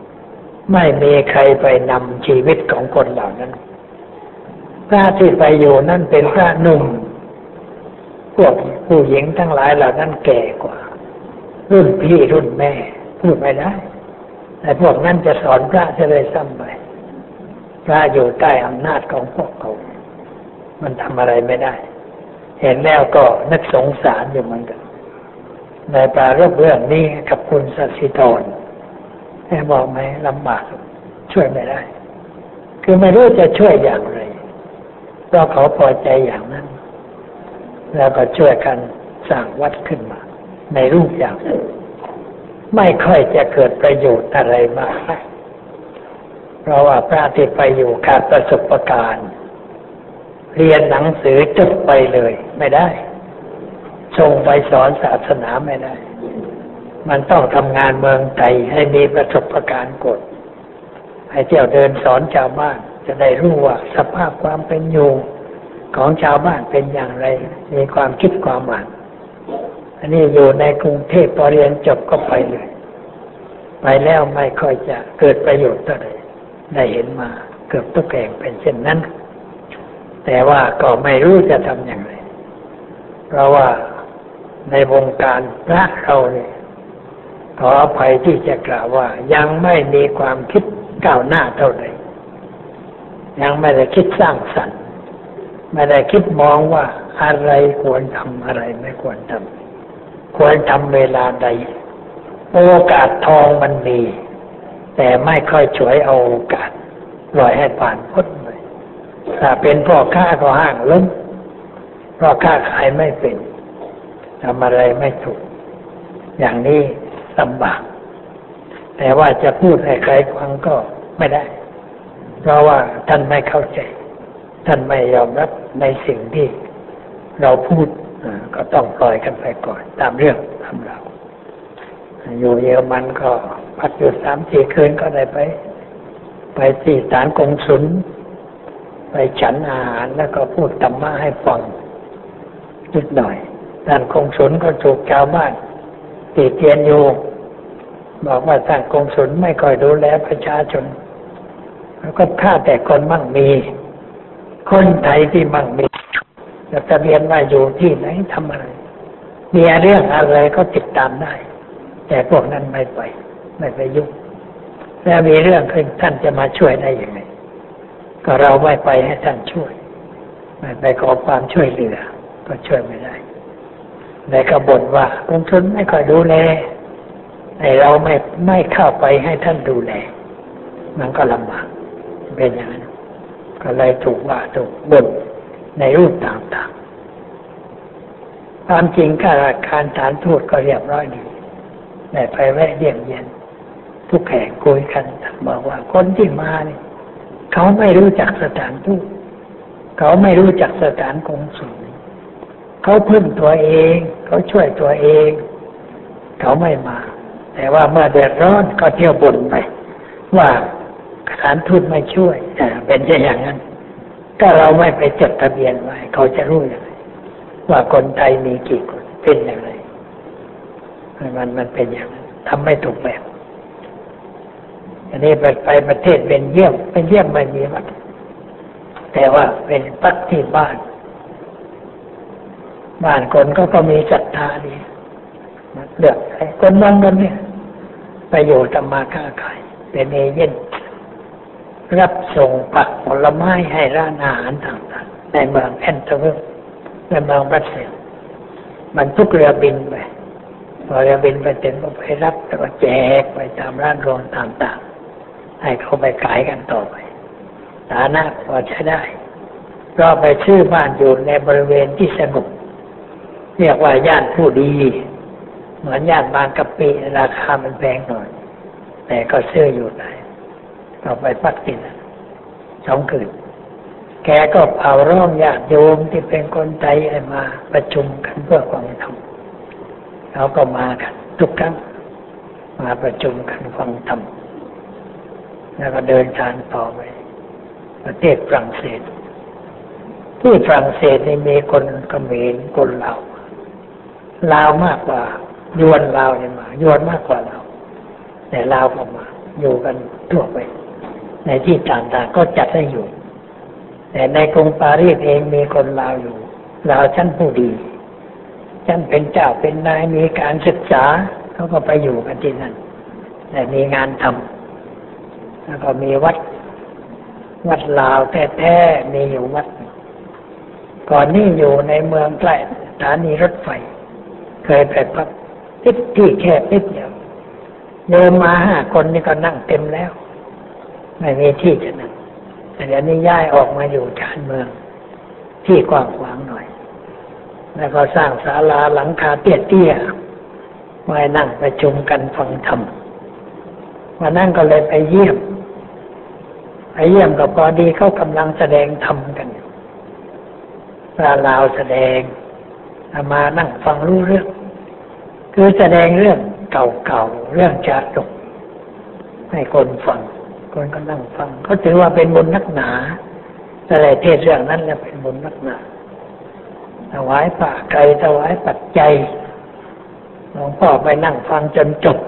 ำไม่มีใครไปนำชีวิตของคนเหล่านั้นพระที่ไปอยู่นั่นเป็นพระหนุ่มพวกผู้หญิงทั้งหลายเหล่านั้นแก่กว่า รุ่นพี่รุ่นแม่ พูดไม่ได้แต่พวกนั้นจะสอนพระจะเลยซ้ำไปพระอยู่ใต้อำนาจของพวกเขามันทำอะไรไม่ได้ เห็นแล้วก็นึกสงสารอยู่เหมือนกันในปรารบเรื่องนี้กับคุณสัสิธรให้บอกไหมลำบากช่วยไม่ได้ คือไม่รู้จะช่วยอย่างไรเพราะเขาพอใจอย่างนั้น แล้วก็ช่วยกันสร้างวัดขึ้นมา ในรูปอย่างไม่ค่อยจะเกิดประโยชน์อะไรมาก เพราะว่าพระที่ไปอยู่ขาดประสบการณ์ เรียนหนังสือจบไปเลย ไม่ได้ส่งไปสอนศาสนาไม่ได้ มันต้องทำงานเมืองไทยให้มีประสบการณ์กด ให้เที่ยวเดินสอนชาวบ้าน จะได้รู้ว่าสภาพความเป็นอยู่ของชาวบ้านเป็นอย่างไร มีความคิดความอ่าน อันนี้อยู่ในกรุงเทพพอเรียนจบก็ไปเลย ไปแล้วไม่ค่อยจะเกิดประโยชน์อะไรได้เห็นมาเกือบทุกแห่งเป็นเช่นนั้น แต่ว่าก็ไม่รู้จะทำอย่างไร เพราะว่าในวงการพระเราเนี่ยขออภัยที่จะกล่าวว่ายังไม่มีความคิดก้าวหน้าเท่าไหร่ยังไม่ได้คิดสร้างสรรค์ ไม่ได้คิดมองว่าอะไรควรทำอะไรไม่ควรทำ ควรทำเวลาใด โอกาสทองมันมี แต่ไม่ค่อยช่วยเอาโอกาสปล่อยให้ผ่านพ้นไปถ้าเป็นพ่อค้าก็ห้างล้มพ่อค้าขายไม่เป็นทำอะไรไม่ถูก อย่างนี้ลำบาก แต่ว่าจะพูดให้ใครฟังก็ไม่ได้ เพราะว่าท่านไม่เข้าใจ ท่านไม่ยอมรับในสิ่งที่เราพูด ก็ต้องปล่อยกันไปก่อน ตามเรื่องตามเราอยู่เยอรมันก็พักอยู่สามสี่คืนก็ได้ไป ไปที่ฐานกงสุลไปฉันอาหารแล้วก็พูดธรรมะให้ฟังนิดหน่อยท่านกงสุลก็ถูกชาวบ้านตีเตียนอยู่บอกว่าท่านกงสุลไม่ค่อยดูแลประชาชน แล้วก็ฆ่าแต่คนมั่งมี คนไทยที่มั่งมี จะทะเบียนว่าอยู่ที่ไหนทำอะไร มีเรื่องอะไรก็ติดตามได้ แต่พวกนั้นไม่ไป ไม่ไปยุ่งแล้วมีเรื่องขึ้นท่านจะมาช่วยได้ยังไง ก็เราไม่ไปให้ท่านช่วยไม่ไปขอความช่วยเหลือ ก็ช่วยไม่ได้ในกระบนว่าองค์ชนไม่ค่อยดูแลในเราไม่ไม่เข้าไปให้ท่านดูแลมันก็ลำบากเป็นอย่างนั้นก็เลยถูกว่าถูกบ่น ในรูปต่างๆ ความจริงข้าราชการฐานทูตก็เรียบร้อยดีแต่ไปแวะเยี่ยมเยียนทุกแห่งคุยกันบอกว่าคนที่มาเนี่ยเขาไม่รู้จักสถานทูตเขาไม่รู้จักสถานกงสุลเขาพึ่งตัวเอง เขาช่วยตัวเอง เขาไม่มา แต่ว่าเมื่อเดือดร้อนก็เที่ยวบ่นไป ว่าสถานทูตไม่ช่วยเป็นอย่างนั้น ถ้าเราไม่ไปจดทะเบียนไว้ เขาจะรู้อย่างไรว่าคนไทยมีกี่คนเป็นอย่างไรมันมันเป็นอย่างนั้นทำไม่ถูกแบบอันนี้ไปไปประเทศเป็นเยี่ยมเป็นเยี่ยมไม่มีวัดแต่ว่าเป็นปักที่บ้าน บ้านคนก็ก็มีศรัทธาดีเลือกคนบางคนเนี่ยไปอยู่ทำมาค้าขายเป็นเอเย่น รับส่งผักผลไม้ให้ร้านอาหารต่างๆ ในเมืองแอนเทอร์ในเมืองบรัสเซลมันทุกเรือบินไปเรือบินไปเต็มก็ไปรับแล้วก็แจกไปตามร้านโรงต่างๆ ให้เขาไปขายกันต่อไปฐานะพอใช้ได้ก็ไปชื่อบ้านอยู่ในบริเวณที่สงบเรียกว่าย่านผู้ดี เหมือนย่านบางกะปิราคามันแพงหน่อย แต่ก็เสื้ออยู่ได้ เราไปพักที่นั่นสองคืน แกก็เผาร้องญาติโยมที่เป็นคนไทยมาประชุมกันเพื่อความธรรมเราก็มากันทุกครั้ง มาประชุมกันฟังธรรมแล้วก็เดินทางต่อไป ประเทศฝรั่งเศส ที่ฝรั่งเศสนี่มีคนเขมรคนลาวลาวมากกว่ายวนลาวเนี่ยมายวนมากกว่าเราแต่ลาวก็มา อยู่กันทั่วไป ในที่ต่างๆก็จัดให้อยู่ แต่ในกรุงปารีสเองมีคนลาวอยู่ลาวชั้นผู้ดีชั้นเป็นเจ้าเป็นนายมีการศึกษาเขาก็ไปอยู่กันที่นั่นแต่มีงานทำแล้วก็มีวัด วัดลาวแท้ๆมีอยู่วัด ก่อนนี้อยู่ในเมืองใกล้สถานีรถไฟ เคยไปพักทิศที่แคบนิดเดียวโยมมาห้าคนนี่ก็นั่งเต็มแล้ว ไม่มีที่จะนั่งแต่เดี๋ยวนี้ย้ายออกมาอยู่ชานเมือง ที่กว้างขวางหน่อย แล้วก็สร้างศาลาหลังคาเตี้ยๆไว้นั่งประชุมกันฟังธรรมมานั่งก็เลยไปเยี่ยมไปเยี่ยมก็พอดีเขากำลังแสดงธรรมกันพระลาวแสดงมานั่งฟังรู้เรื่อง คือแสดงเรื่องเก่าๆเรื่องจารุกให้คนฟัง คนก็นั่งฟังเขาถือว่าเป็นบุญนักหนาอะไรเทศเรื่องนั้นแล้วเป็นบุญนักหนาถวายป่าไก่ถวายปัจจัยหลวงพ่อไปนั่งฟังจนจบ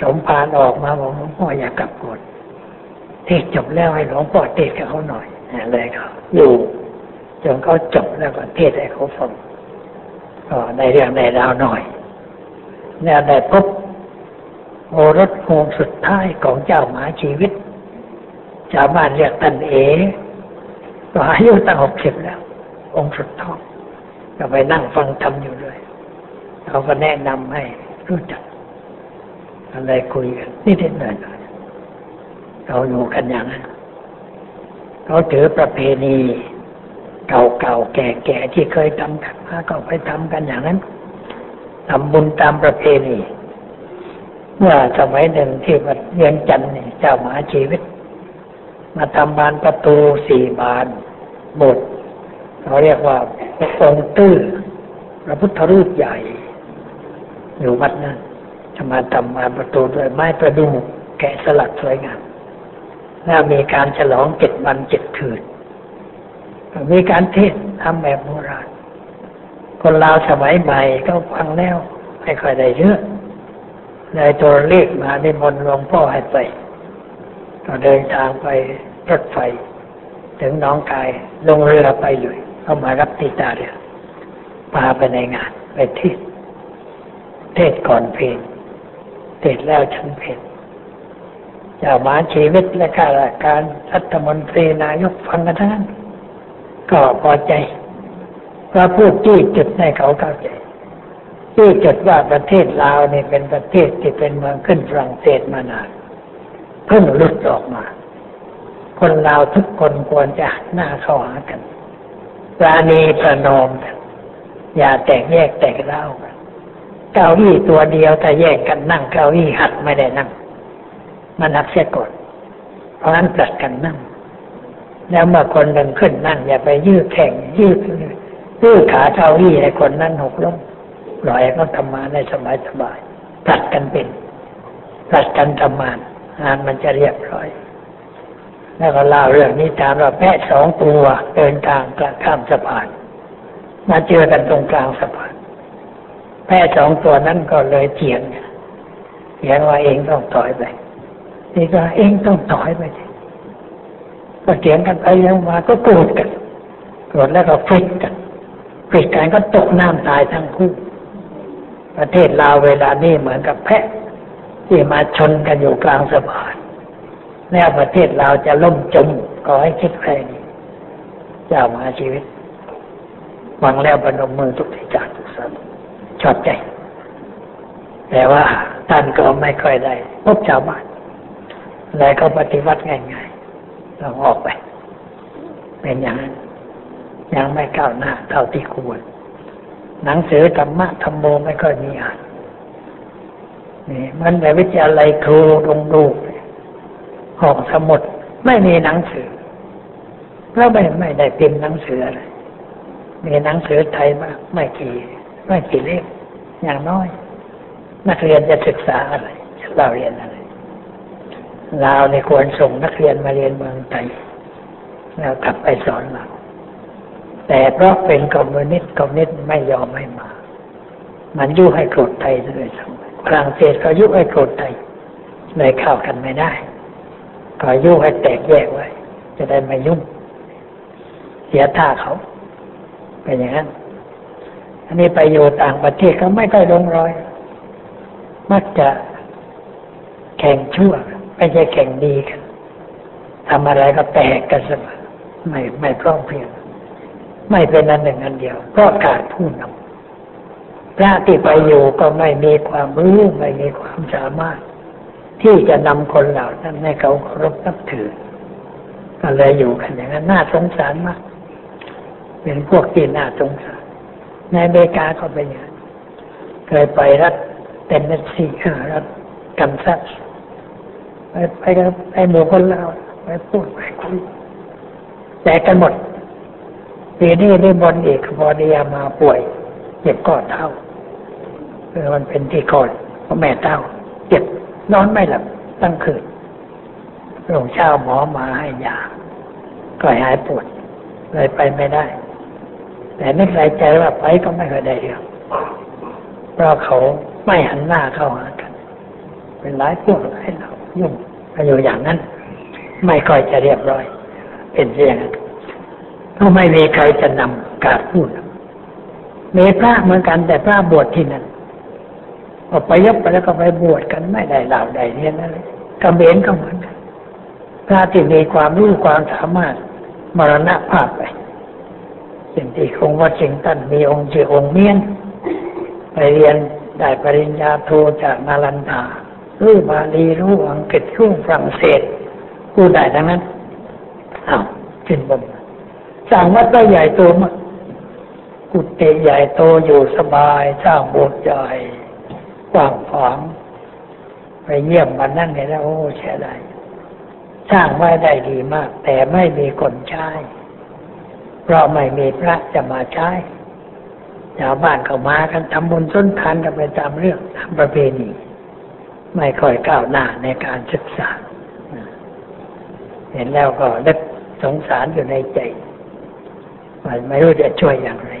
สมภารออกมาบอกหลวงพ่ออย่ากลับกดเทศจบแล้วให้หลวงพ่อเทศกับเขาหน่อยอะไรเขาอยู่จนเขาจบแล้วก็เทศให้เขาฟังก็ในเรื่องในราวหน่อย เนี่ยได้พบ โอรสองค์สุดท้ายของเจ้าหมาชีวิต ชาวบ้านเรียกท่านเอ๋ก็อายุตั้งหกสิบแล้ว องค์สุดท้องก็ไปนั่งฟังธรรมอยู่ด้วยเขาก็แนะนำให้รู้จัก อะไรคุยกันนี่เด็ดหน่อยเราอยู่กันอย่างนั้นเขาถือประเพณีเก่าๆแก่ๆที่เคยทำกันมาก็ไปทำกันอย่างนั้นทำบุญตามประเพณี เมื่อสมัยหนึ่งที่วัดเวียงจันทร์เนี่เจ้าหมาชีวิต มาทำบานประตูสี่บานโบสถ์เขาเรียกว่าองค์ตื้อพระพุทธรูปใหญ่ อยู่วัดนั้นจะมาทำบานประตูด้วยไม้ประดู่แกะสลักสวยงามแล้วมีการฉลองเจ็ดวันเจ็ดคืนมีการเทศทำแบบโบราณ คนลาวสมัยใหม่ก็ฟังแล้วไม่ค่อยได้เยอะ เลยตัวเลขมาในมนหลวงพ่อให้ไปก็เดินทางไปรถไฟ ถึงน้องกายลงเรือไปเลยเข้ามารับติตาเรือพาไปในงานไปเทศเทศก่อนเพลงเทศแล้วฉันเพลงจ้ามาชีวิตและข้าราชการรัฐมนตรีนายกฟังกันทั้งนั้นก็พอใจพระพูดจี้จุดให้เขาเข้าใจ จี้จุดว่าประเทศลาวนี่เป็นประเทศที่เป็นเมืองขึ้นฝรั่งเศสมานานเพิ่งหลุดออกมา คนลาวทุกคนควรจะหน้าเข้าหากันปราณีประนอมกันอย่าแตกแยกแตกเล่ากันเก้าอี้ตัวเดียวแต่แยกกันนั่งเก้าอี้หัดไม่ได้นั่งมันนักเสียก่อนเพราะนั้นปลัดกันนั่ง แล้วเมื่อคนหนึ่งขึ้นนั่งอย่าไปยืดแข่งยืดยืดขาเก้าอี้ให้คนนั้นหกล้ม ปล่อยเขาทำมาในสบายสบายปลัดกันเป็นปลัดกันทำงานงานมันจะเรียบร้อย แล้วก็เล่าเรื่องนี้ตามว่าแพะสองตัวเดินทางกลข้ามสะพาน มาเจอกันตรงกลางสะพาน แพะสองตัวนั้นก็เลยเถียงเถียงว่าเองต้องถอยไปนี่ก็เองต้องถอยไปก็เถียงกันไปยังมาก็โกรธกันโกรธแล้วก็ฟิกกันฟิกกันก็ตกน้ำตายทั้งคู่ ประเทศลาวเวลานี้เหมือนกับแพะ ที่มาชนกันอยู่กลางสะพานแล้วประเทศเราจะล่มจมก็ให้คิดแค่นี้เจ้ามาชีวิตวังแล้วบนมมือทุกทิจากทุกสันชอบใจ แต่ว่าท่านก็ไม่ค่อยได้พบชาวบ้านแล้วก็ปฏิวัติง่ายๆเราออกไป เป็นอย่างนั้นยังไม่ก้าวหน้าเท่าที่ควร หนังสือธรรมะธรรมโมไม่ค่อยมีอ่านนี่มันในวิทยาลัยครูลงลูกห้องสมุดไม่มีหนังสือแล้วไม่ไม่ได้พิมพ์หนังสืออะไรมีหนังสือไทยมากไม่กี่ไม่กี่เล่มอย่างน้อย นักเรียนจะศึกษาอะไรจะเราเรียนอะไรเราในควรส่งนักเรียนมาเรียนเมืองไทยแล้วกลับไปสอนเรา แต่เพราะเป็นคอมมิวนิสต์คอมมิวนิสต์ไม่ยอมให้มา มันยุให้โกรธไทยเลยทั้งฝรั่งเศสก็ยุให้โกรธไทยเลยเข้ากันไม่ได้ก็ยุให้แตกแยกไว้ จะได้ไม่ยุ่งเสียท่าเขาเป็นอย่างนั้น อันนี้ไปอยู่ต่างประเทศเขาไม่ค่อยลงรอย มักจะแข่งชั่ว ไม่ใช่แข่งดีกันทำอะไรก็แตกกันเสมอไม่ไม่พร้อมเพียง ไม่เป็นอันหนึ่งอันเดียวเพราะการพูดนำพระที่ไปอยู่ก็ไม่มีความรู้ไม่มีความสามารถ ที่จะนำคนเหล่านั้นให้เขาเคารพนับถือก็เลยอยู่กันอย่างนั้นน่าสงสารมาก เป็นพวกที่น่าสงสาร ในอเมริกาก็เป็นอย่างเคยไปรัฐเทนเนสซีรัฐกันซัสไปไปกับไอ้หมู่คนเราไปพูดไปคุยแจกกันหมด ปีนี้ได้บนเอกพอดียมาป่วยเจ็บก้อเท้าเออมันเป็นที่กอนเพราะแม่เท้าเจ็บนอนไม่หลับตั้งคืนหลวงเช้าหมอมาให้ยาก็หายปวดเลยไปไม่ได้ แต่นึกใส่ใจว่าไปก็ไม่เคยได้เรื่องเพราะเขาไม่หันหน้าเข้าหากัน เป็นหลายพวกให้เรายุ่งอยู่อย่างนั้น ไม่ค่อยจะเรียบร้อย เป็นเช่นนั้น ก็ไม่มีใครจะนำการพูดมีพระเหมือนกันแต่พระบวชที่นั่นพอไปยบไปแล้วก็ไปบวชกันไม่ได้เหล่าใดเนี่ยนั่นเลยกำเบนก็เหมือนกันพระที่มีความรู้ความสามารถมรณะภาพไปสิ่งที่คงว่าจริงตันมีองค์ชื่อองค์เมียน ไปเรียนได้ปริญญาโทจากนาลันทารู้บาลีรู้อังกฤษรู้ฝรั่งเศสพูดได้ทั้งนั้นอ้าวขึ้นบน สร้างวัดได้ใหญ่โตมากกุฏิใหญ่โตอยู่สบายสร้างโบสถ์ใหญ่กว้างขวางไปเยี่ยมมันนั่นเลยนะโอ้ใช่ได้สร้างไว้ได้ดีมาก แต่ไม่มีคนใช้เพราะไม่มีพระจะมาใช้ชาวบ้านก็มากันทำบุญส้นทานกันไปตามเรื่องตามประเพณี ไม่ค่อยก้าวหน้าในการศึกษา เห็นแล้วก็นึกสงสารอยู่ในใจ มันไม่รู้จะช่วยอย่างไร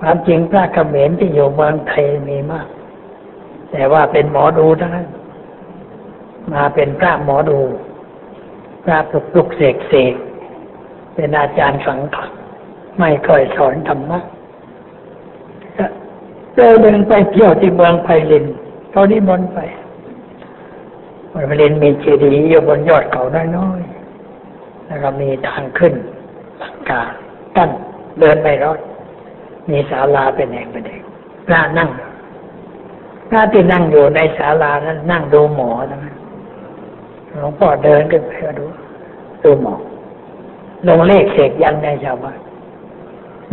ความจริงพระเขมรที่อยู่เมืองไทยมีมาก แต่ว่าเป็นหมอดูทั้งนั้น มาเป็นพระหมอดู พระปลุกปลุกเสกเสกเป็นอาจารย์สังฆไม่ค่อยสอนธรรมะเดินไปเที่ยวที่เมืองไพลินเขานิมนต์ไปเมืองไพลินมีเจดีย์อยู่บนยอดเขาน้อยๆแล้วก็มีทางขึ้น หลังกากั้นเดินไม่รอดมีศาลาเป็นแห่งเป็นแห่งพระนั่งพระที่นั่งอยู่ในศาลานั้นนั่งดูหมอนะหลวงพ่อเดินขึ้นไปดู ดูหมอลงเลขเสกยันในชาวบ้าน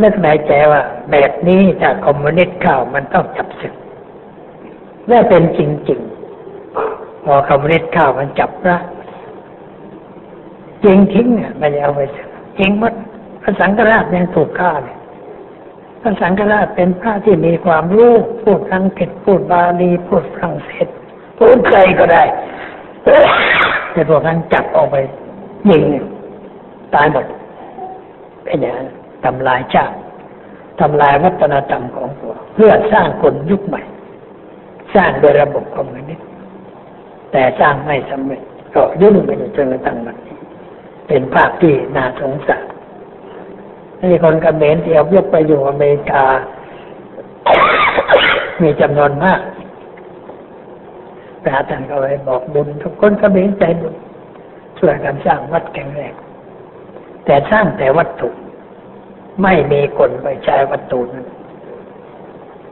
นึกในใจว่า แบบนี้จาคอมมิวนิสต์เข้ามันต้องจับศึกและเป็นจริงๆพอคอมมิวนิสต์เข้ามันจับพระจริงทิ้งอะมันจะเอาไปศึก จริงมัดพระสังฆราชยังถูกฆ่าเนี่ยพระสังฆราชเป็นพระที่มีความรู้พูดอังกฤษพูดบาลีพูดฝรั่งเศสพูดใจก็ได้แต่พวกนั้นจับออกไปยิงตายหมดเป็นอย่างนั้นทำลายชาติทำลายวัฒนธรรมของตัว เพื่อสร้างคนยุคใหม่ สร้างโดยระบบคอมมิวนิสต์แต่สร้างไม่สำเร็จก็ยุ่งไปจนกระทั่งวันนี้ เป็นภาพที่น่าสงสารนี่คนกเมรที่เอายกไปอยู่อเมริกา มีจำนวนมากพระท่านก็เลยบอกบุญทุกคนกเมรใจบุญช่วยกันสร้างวัดแข็งแรงแต่สร้างแต่วัตถุ ไม่มีคนไปใช้วัตถุนั้น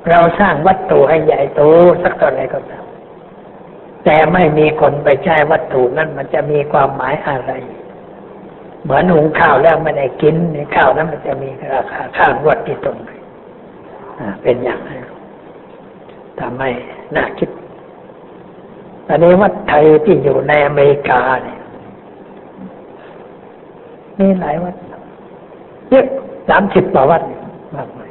เราสร้างวัตถุให้ใหญ่โตสักเท่าไรก็ตามแต่ไม่มีคนไปใช้วัตถุนั้นมันจะมีความหมายอะไร เหมือนหุงข้าวแล้วไม่ได้กินในข้าวนั้นมันจะมีราคาข้าววัดที่ตรงไหนเป็นอย่างนั้นทำให้น่าคิดอันนี้วัดไทยที่อยู่ในอเมริกาเนี่ยมีหลายวัดเยอะสามสิบกว่าวัดมากมาย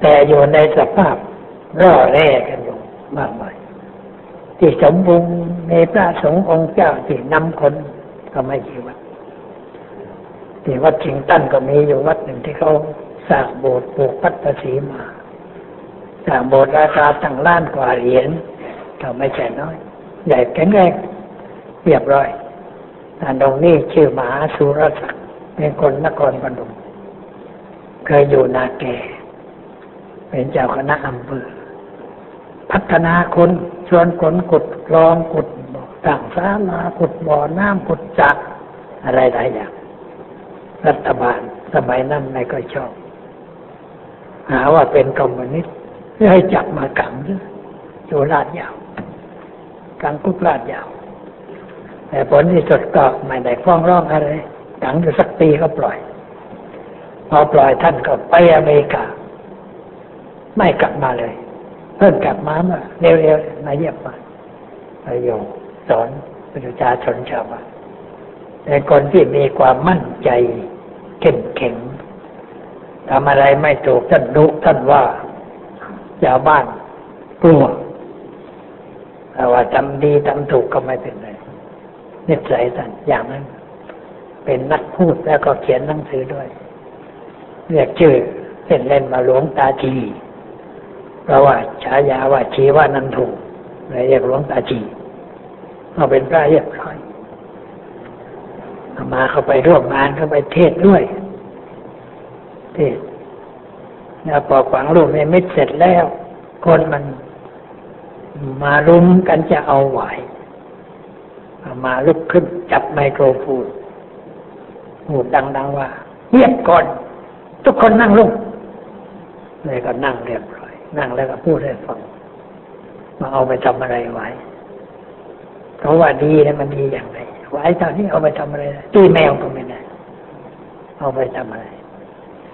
แต่อยู่ในสภาพร่อแร่กันอยู่มากมายที่สมบูรณ์ในพระสงฆ์องค์เจ้าที่นำคนก็ไม่กี่วัด ที่วัดชิงตันก็มีอยู่วัดหนึ่งที่เขาสร้างโบสถ์ปลูกพัฒสีมาสร้างโบสถ์ราคาตั้งล้านกว่าเหรียญก็ไม่ใช่น้อย ใหญ่แข็งแรงเรียบร้อยอันตรงนี้ชื่อมหาสุรศักดิ์เป็นคนนครปฐมเคยอยู่นาแก่ เป็นเจ้าคณะอำเภอพัฒนาคนชวนคนขุดคลองขุดต่างสาลาขุดบ่อน้ำขุดจัก อะไรหลายอย่าง รัฐบาล สมัยนั้นไม่ค่อยชอบ หาว่าเป็นคอมมิวนิสต์ให้จับมาขังด้วยอยู่ลาดยาวกลางคุกลาดยาว แต่ผลที่สุดก็ไม่ได้ฟ้องร้องอะไรขังอยู่สักปีก็ปล่อย พอปล่อยท่านก็ไปอเมริกา ไม่กลับมาเลย เพิ่งกลับมาเมื่อเร็วๆมาเยี่ยมมาประโยชน์สอนประชาชนชาวบ้าน แต่คนที่มีความมั่นใจเข้มแข็งทำอะไรไม่ถูกท่านดุท่านว่าชาวบ้านกลัวแต่ว่าทำดีทำถูกก็ไม่เป็นไรนิสัยท่านอย่างนั้น เป็นนักพูดแล้วก็เขียนหนังสือด้วย เรียกชื่อเล่นเล่นมาหลวงตาทีเพราะว่าฉายาว่าชีว่านันถูกเลยเรียกหลวงตาทีเราเป็นพระเรียบร้อย มาเข้าไปร่วมงานเข้าไปเทศด้วย เทศแล้วพอขวางลูกในมิตรเสร็จแล้ว คนมันมารุมกันจะเอาไหว มาลุกขึ้นจับไมโครโฟนพูดดัง ๆ ว่าเงียบก่อน ทุกคนนั่งลงเลยก็นั่งเรียบร้อย นั่งแล้วก็พูดให้ฟังมาเอาไปทำอะไรไว้ เพราะว่าดีนะมันดีอย่างไร ไว้ตอนนี้เอาไปทำอะไร ตีแมวก็ไม่ได้ เอาไปทำอะไร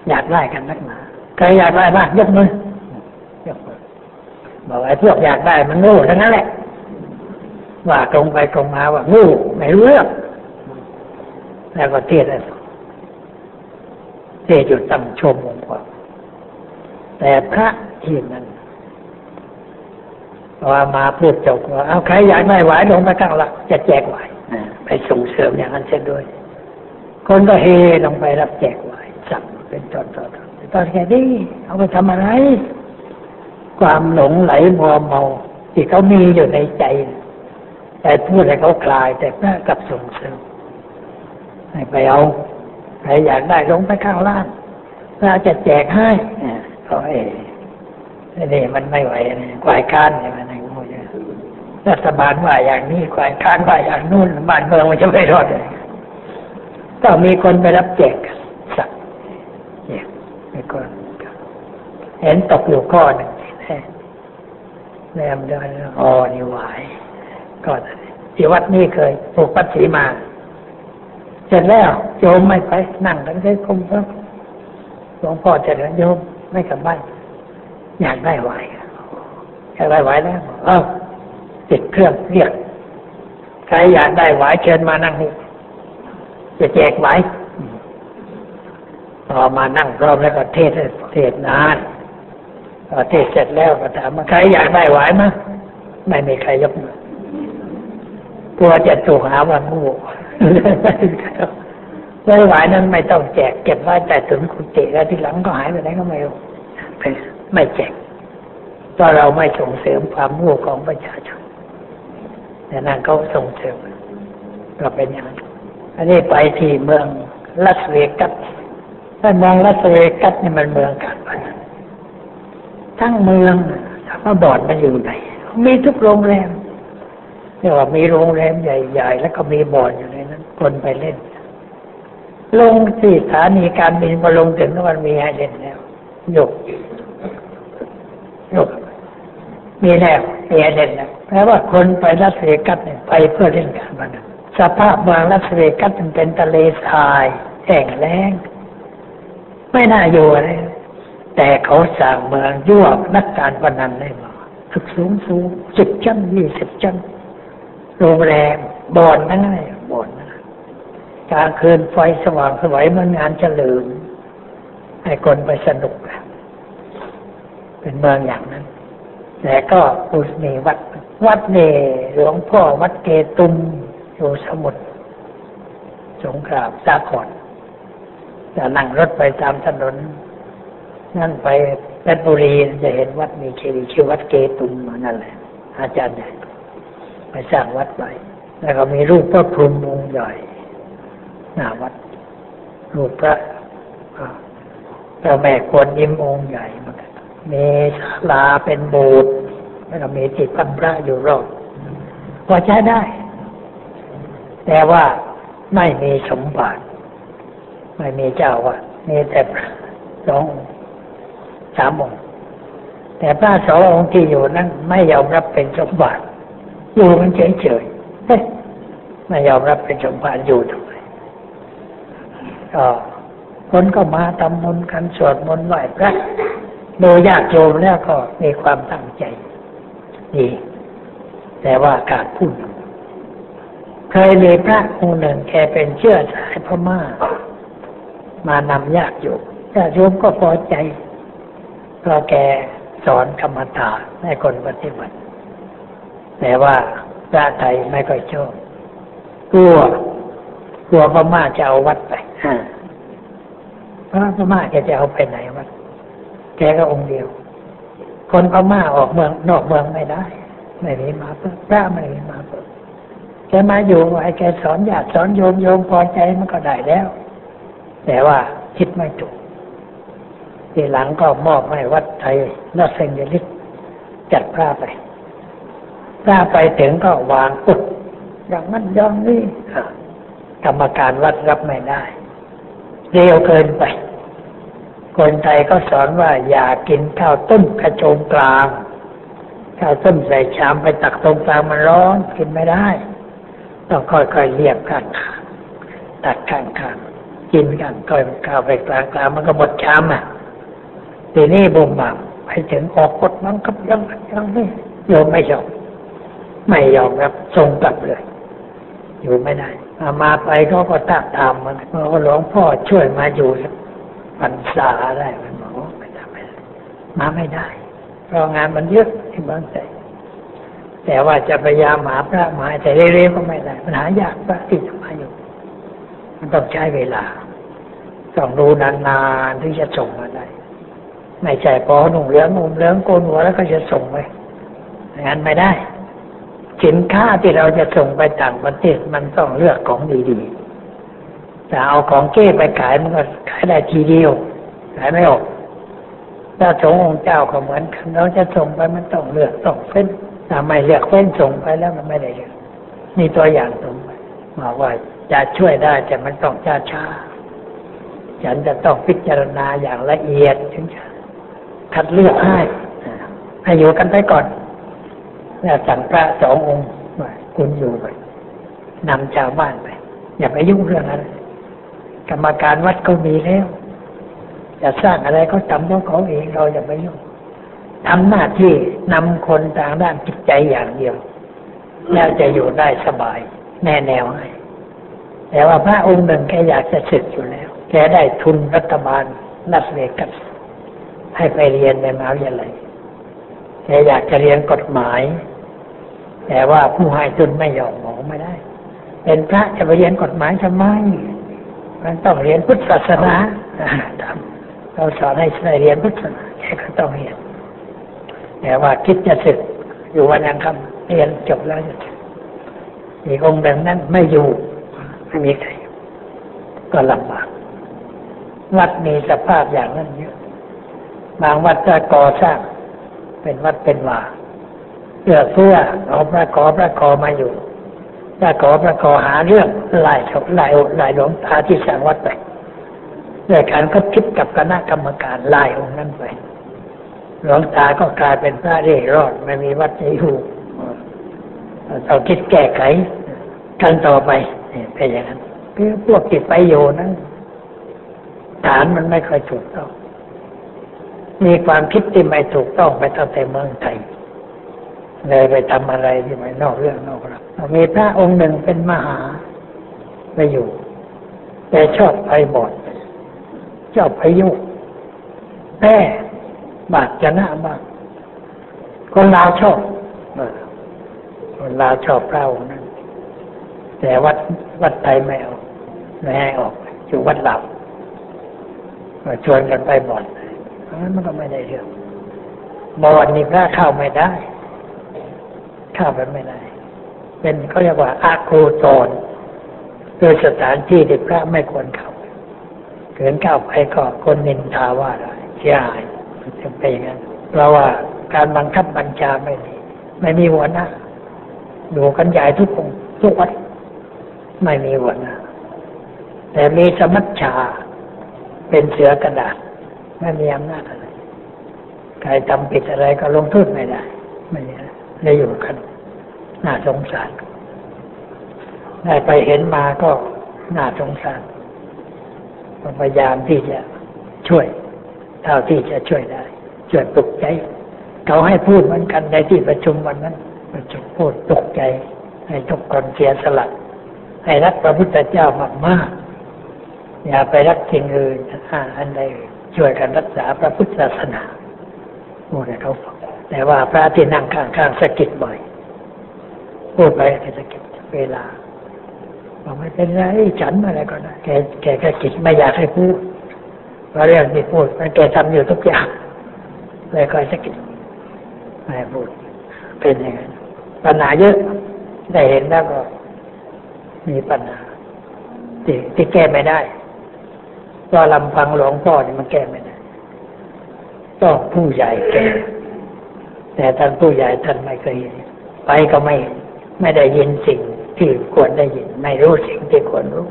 อยากได้กันนักหนาใครอยากได้บ้างยกมือยกมือบอกไอ้พวกอยากได้มันโง่ทั้งนั้นแหละ ว่าตรงไปตรงมาว่างูไม่รู้เรื่องแล้วก็เทศอะไรเทศอยู่ตั้งชมองค์กรแต่พระที่นั้นว่ามาพูดจบว่าเอาใครอยากได้ไหวลงไปข้างหลังจะแจกไหว ไปส่งเสริมอย่างนั้นเช่นด้วย คนก็เฮลงไปรับแจกไหวสั่งเป็นตอนตอนตอนแค่นี้เอาไปทำอะไร ความหลงไหลมัวเมาที่เขามีอยู่ในใจ แต่พูดให้เขาคลาย แต่พระกับส่งเสริมให้ไปเอาใครอยากได้ลงไปข้างล่างเราจะแจกให้ก็เอ๋นี่มันไม่ไหวนะควายค้านเนี่ยมันงูเยอะ รัฐบาลว่าอย่างนี้ควายค้านว่าอย่างนู้นบ้านเมืองมันจะไม่รอดเลยก็มีคนไปรับแจกสักเนี่ยมีคนเห็นตกอยู่ข้อหนึ่งแนมเดินอ๋อนี่ไหวก็ที่วัดนี้เคยปลูกปัดสีมา เสร็จแล้วโยมไม่ไปนั่งทั้งใจคุมพระหลวงพ่อจะเดินโยมไม่กลับบ้านอยากได้ไหวอยากได้ไหวแล้ว เออ ติดเครื่องเรียกใครอยากได้ไหวเชิญมานั่งนี่จะแจกไหวพอมานั่งพร้อมแล้วก็เทศเทศนานพอเทศเสร็จแล้วก็ถามมาใครอยากได้ไหวมั้ยไม่มีใครยกมือกลัวจะถูกหาว่างูไม่ไหวนั้นไม่ต้องแจกเก็บไว้แต่ถึงคุณเตะแล้วที่หลังก็หายไปไหนก็ไม่รู้ไม่แจกเพราะเราไม่ส่งเสริมความมู่ของประชาชน แต่นั่นเขาส่งเสริมก็เป็นอย่างนั้นอันนี้ไปที่เมืองลัสเวกัสถ้าเมืองลัสเวกัสนี่มันเมืองการพนันทั้งเมืองถามว่าบอดมันอยู่ไหน มีทุกโรงแรมเรียกว่ามีโรงแรมใหญ่ๆ แล้วก็มีบอดอยู่ในนั้น คนไปเล่น ลงที่สถานีการบินมาลงถึงมันมีให้เล่นแล้วยกยก มีแล้วมีเล่นแล้วแปลว่าคนไปรัสเวกัสเนี่ยไปเพื่อเล่นการพนันสภาพเมืองรัสเวกัสมันเป็นทะเลทรายแห้งแล้ง ไม่น่าอยู่อะไรแต่เขาสั่งเมืองยั่วนักการพนันได้มาสึกสูงสูงสิบชั้นยี่สิบชั้นโรงแรมบ่อนนั่นไงบ่อนนะกลางคืนไฟสว่างสวยมันงานเฉลิมให้คนไปสนุกเป็นเมืองอย่างนั้น แต่ก็อุสมีวัด วัดเนหลวงพ่อวัดเกตุมอยู่สมุทรสงครามสาครจะนั่งรถไปตามถนน นั่นไปเพชรบุรีจะเห็นวัดมีเชดีชื่อวัดเกตุมนั่นแหละ อาจารย์ใหญ่ไปสร้างวัดไปแล้วก็มีรูปพระพรหมองค์ใหญ่หน้าวัด รูปพระพระแม่กวนยิ้มองค์ใหญ่ มีศาลาเป็นโบสถ์แล้วก็มีจิตพันพระอยู่รอบพอใช้ได้ แต่ว่าไม่มีสมบัติไม่มีเจ้าว่ามีแต่สองสามองค์แต่พระสององค์ที่อยู่นั้น ไม่ยอมรับเป็นสมบัติอยู่มันเฉยเฉยไม่ยอมรับเป็นสมบัติอยู่ทำไมก็คนก็มาทำบุญกันสวดมนต์ไหว้พระ ดยยากโยมแล้วก็มีความตั้งใจดีแต่ว่าการพูดเคยมีพระองค์หนึ่งแกเป็นเชื่อสายพม่า มานำยากโยมญาติโยมก็พอใจเพราะแกสอนกรรมฐานให้คนปฏิบัติ แต่ว่าพระไทยไม่ค่อยชอบกลัวกลัวพม่าจะเอาวัดไปพระพม่าแกจะเอาไปไหนวัด แกก็องค์เดียว คนพม่าออกเมืองนอกเมืองไม่ได้ ไม่มีมาเพิ่พระไม่มีมาเพิ่แกมาอยู่ไอ้แกสอนญาติสอนโยมโยมพอใจมันก็ได้แล้ว แต่ว่าคิดไม่ถูกทีหลังก็มอบให้วัดไทยลอสแองเจลิสจัดพระไปพระไปถึงก็วางปุดอย่างนั้นย่างนี้กรรมการวัดรับไม่ได้ เร็วเกินไป คนไทยก็สอนว่าอย่ากินข้าวต้มกระโจมกลาง ข้าวต้มใส่ชามไปตักตรงกลางมันร้อนกินไม่ได้ ต้องค่อยๆเรียบข้างตักข้างๆกินกันค่อยข้าวไปกลางกลางมันก็หมดชามอะทีนี้บุมบามไปถึงออกกฎมันกับยังยังไม่โยมไม่ยอมไม่ยอมรับส่งกลับเลย อยู่ไม่ได้อามาไปเขาก็ตามตามมันเพราหลวงพ่อช่วยมาอยู่ พรรษาอะได้มันบอกไม่ได้ไม่ได้มาไม่ได้ เพราะงานมันเยอะที่บางใจแต่ว่าจะพยายามหาพระมาแต่เร็วๆก็ไม่ได้ปัญหายากพระที่จะมาอยู่ มันต้องใช้เวลา ต้องดูนานๆถึงจะส่งมาได้ไม่ใช่พอหนุ่มเหลืองหนุ่มเหลืองโกนหัวแล้วก็จะส่งไปงานไม่ได้สินค้าที่เราจะส่งไปต่างประเทศมันต้องเลือกของดีๆ แต่เอาของเก้ไปขายมันก็ขายได้ทีเดียว ขายไม่ออกถ้าสงองค์เจ้าก็เหมือนกันเราจะส่งไปมันต้องเลือกต้องเฟ้นถ้าไม่เลือกเฟ้นส่งไปแล้วมันไม่ได้เลือกนี่ตัวอย่างตรงไปบอกว่าจะช่วยได้แต่มันต้องช้าช้าฉันจะต้องพิจารณาอย่างละเอียดถึงจะคัดเลือกให้ให้อยู่กันไปก่อนแล้วสั่งพระสององค์คุณอยู่ไปนำชาวบ้านไป อย่าไปยุ่งเรื่องนั้น กรรมการวัดก็มีแล้วจะสร้างอะไรก็ทำของเขาเองเราอย่าไปยุ่งทำหน้าที่นำคนทางด้านจิตใจอย่างเดียว แล้วจะอยู่ได้สบาย แน่แนวให้แต่ว่าพระองค์หนึ่งแกอยากจะศึกอยู่แล้ว แกได้ทุนรัฐบาลนัสเวกัสให้ไปเรียนในมหาวิทยาลัยแกอยากจะเรียนกฎหมาย แต่ว่าผู้ให้ทุนไม่ยอมหมอไม่ได้ เป็นพระจะไปเรียนกฎหมายทำไม มันต้องเรียนพุทธศาสนาเราสอนให้เรียนพุทธศาสนาแกก็ต้องเรียนแต่ว่าคิดจะศึกอยู่วันยังคำเรียนจบแล้วจะมีองค์หนึ่งนั้นไม่อยู่ไม่มีใครก็ลำบากวัดมีสภาพอย่างนั้นเยอะ บางวัดจะก่อสร้าง เป็นวัดเป็นว่าเพื่อเพื่อเอาพระขอพระขอมาอยู่ พระขอพระขอหาเรื่องไล่ไล่ไล่หลวงตาที่สร้างวัดไปด้วยการก็คิดกับคณะกรรมการไล่องค์นั้นไปหลวงตาก็กลายเป็นพระเร่ร่อนไม่มีวัดจะอยู่เราคิดแก้ไขกันต่อไปเป็นอย่างนั้นคือพวกติดไปโยนั้นฐานมันไม่ค่อยถูกต้อง มีความคิดที่ไม่ถูกต้องไปตั้งแต่เมืองไทยเลยไปทำอะไรที่ไม่นอกเรื่องนอกราว มีพระองค์หนึ่งเป็นมหาไปอยู่ แต่ชอบไปบอดชอบไปยุแพ้บาดจะหน้าบ้างคนลาวชอบคนลาวชอบพระองค์นั้น แต่วัดวัดไทยไม่เอาไม่ให้ออกอยู่วัดหลับชวนกันไปบอนเพราะนั้นมันก็ไม่ได้เรื่องบอนนี่พระเข้าไม่ได้ เข้าไปไม่ได้ เป็นเขาเรียกว่าอาโคโซนโดยสถานที่ที่พระไม่ควรเข้าเกินเข้าไปก็คนนินทาว่าได้เสียหายจะเป็นอย่างนั้นเพราะว่าการบังคับบัญชาไม่ดีไม่มีหัวหน้าดูกันใหญ่ทุกองทุกวัดไม่มีหัวหน้าแต่มีสมัชชาเป็นเสือกระดาษไม่มีอำนาจอะไรใครทำผิดอะไรก็ลงโทษไม่ได้ ไม่ได้อยู่กัน น่าสงสารได้ไปเห็นมาก็น่าสงสารพยายามที่จะช่วย เท่าที่จะช่วยได้ ช่วยปลุกใจ เขาให้พูดเหมือนกันในที่ประชุมวันนั้น ประชุมพูดตกใจ ให้ทุกคนเสียสละให้รักพระพุทธเจ้ามากมากอย่าไปรักสิ่งอื่นอันใดช่วยกันรักษาพระพุทธศาสนาพูดให้เขาแต่ว่าพระที่นั่งข้างๆสะกิดบ่อย พูดไปสะเกิดเวลาบอกไม่เป็นไรฉันอะไรก็ได้แกแกก็กิดไม่อยากให้พูดเพราะเรื่องที่พูดมันแกทำอยู่ทุกอย่างเลยคอยสะกิดไม่พูด เป็นอย่างนั้นปัญหาเยอะได้เห็นแล้วก็ มีปัญหาที่ที่แก้ไม่ได้ก็ลำพังหลวงพ่อนี่มันแก้ไม่ได้ต้องผู้ใหญ่แก้แต่ท่านผู้ใหญ่ท่านไม่เคยเห็นไปก็ไม่ ไม่ได้ยินสิ่งที่ควรได้ยิน ไม่รู้สิ่งที่ควรรู้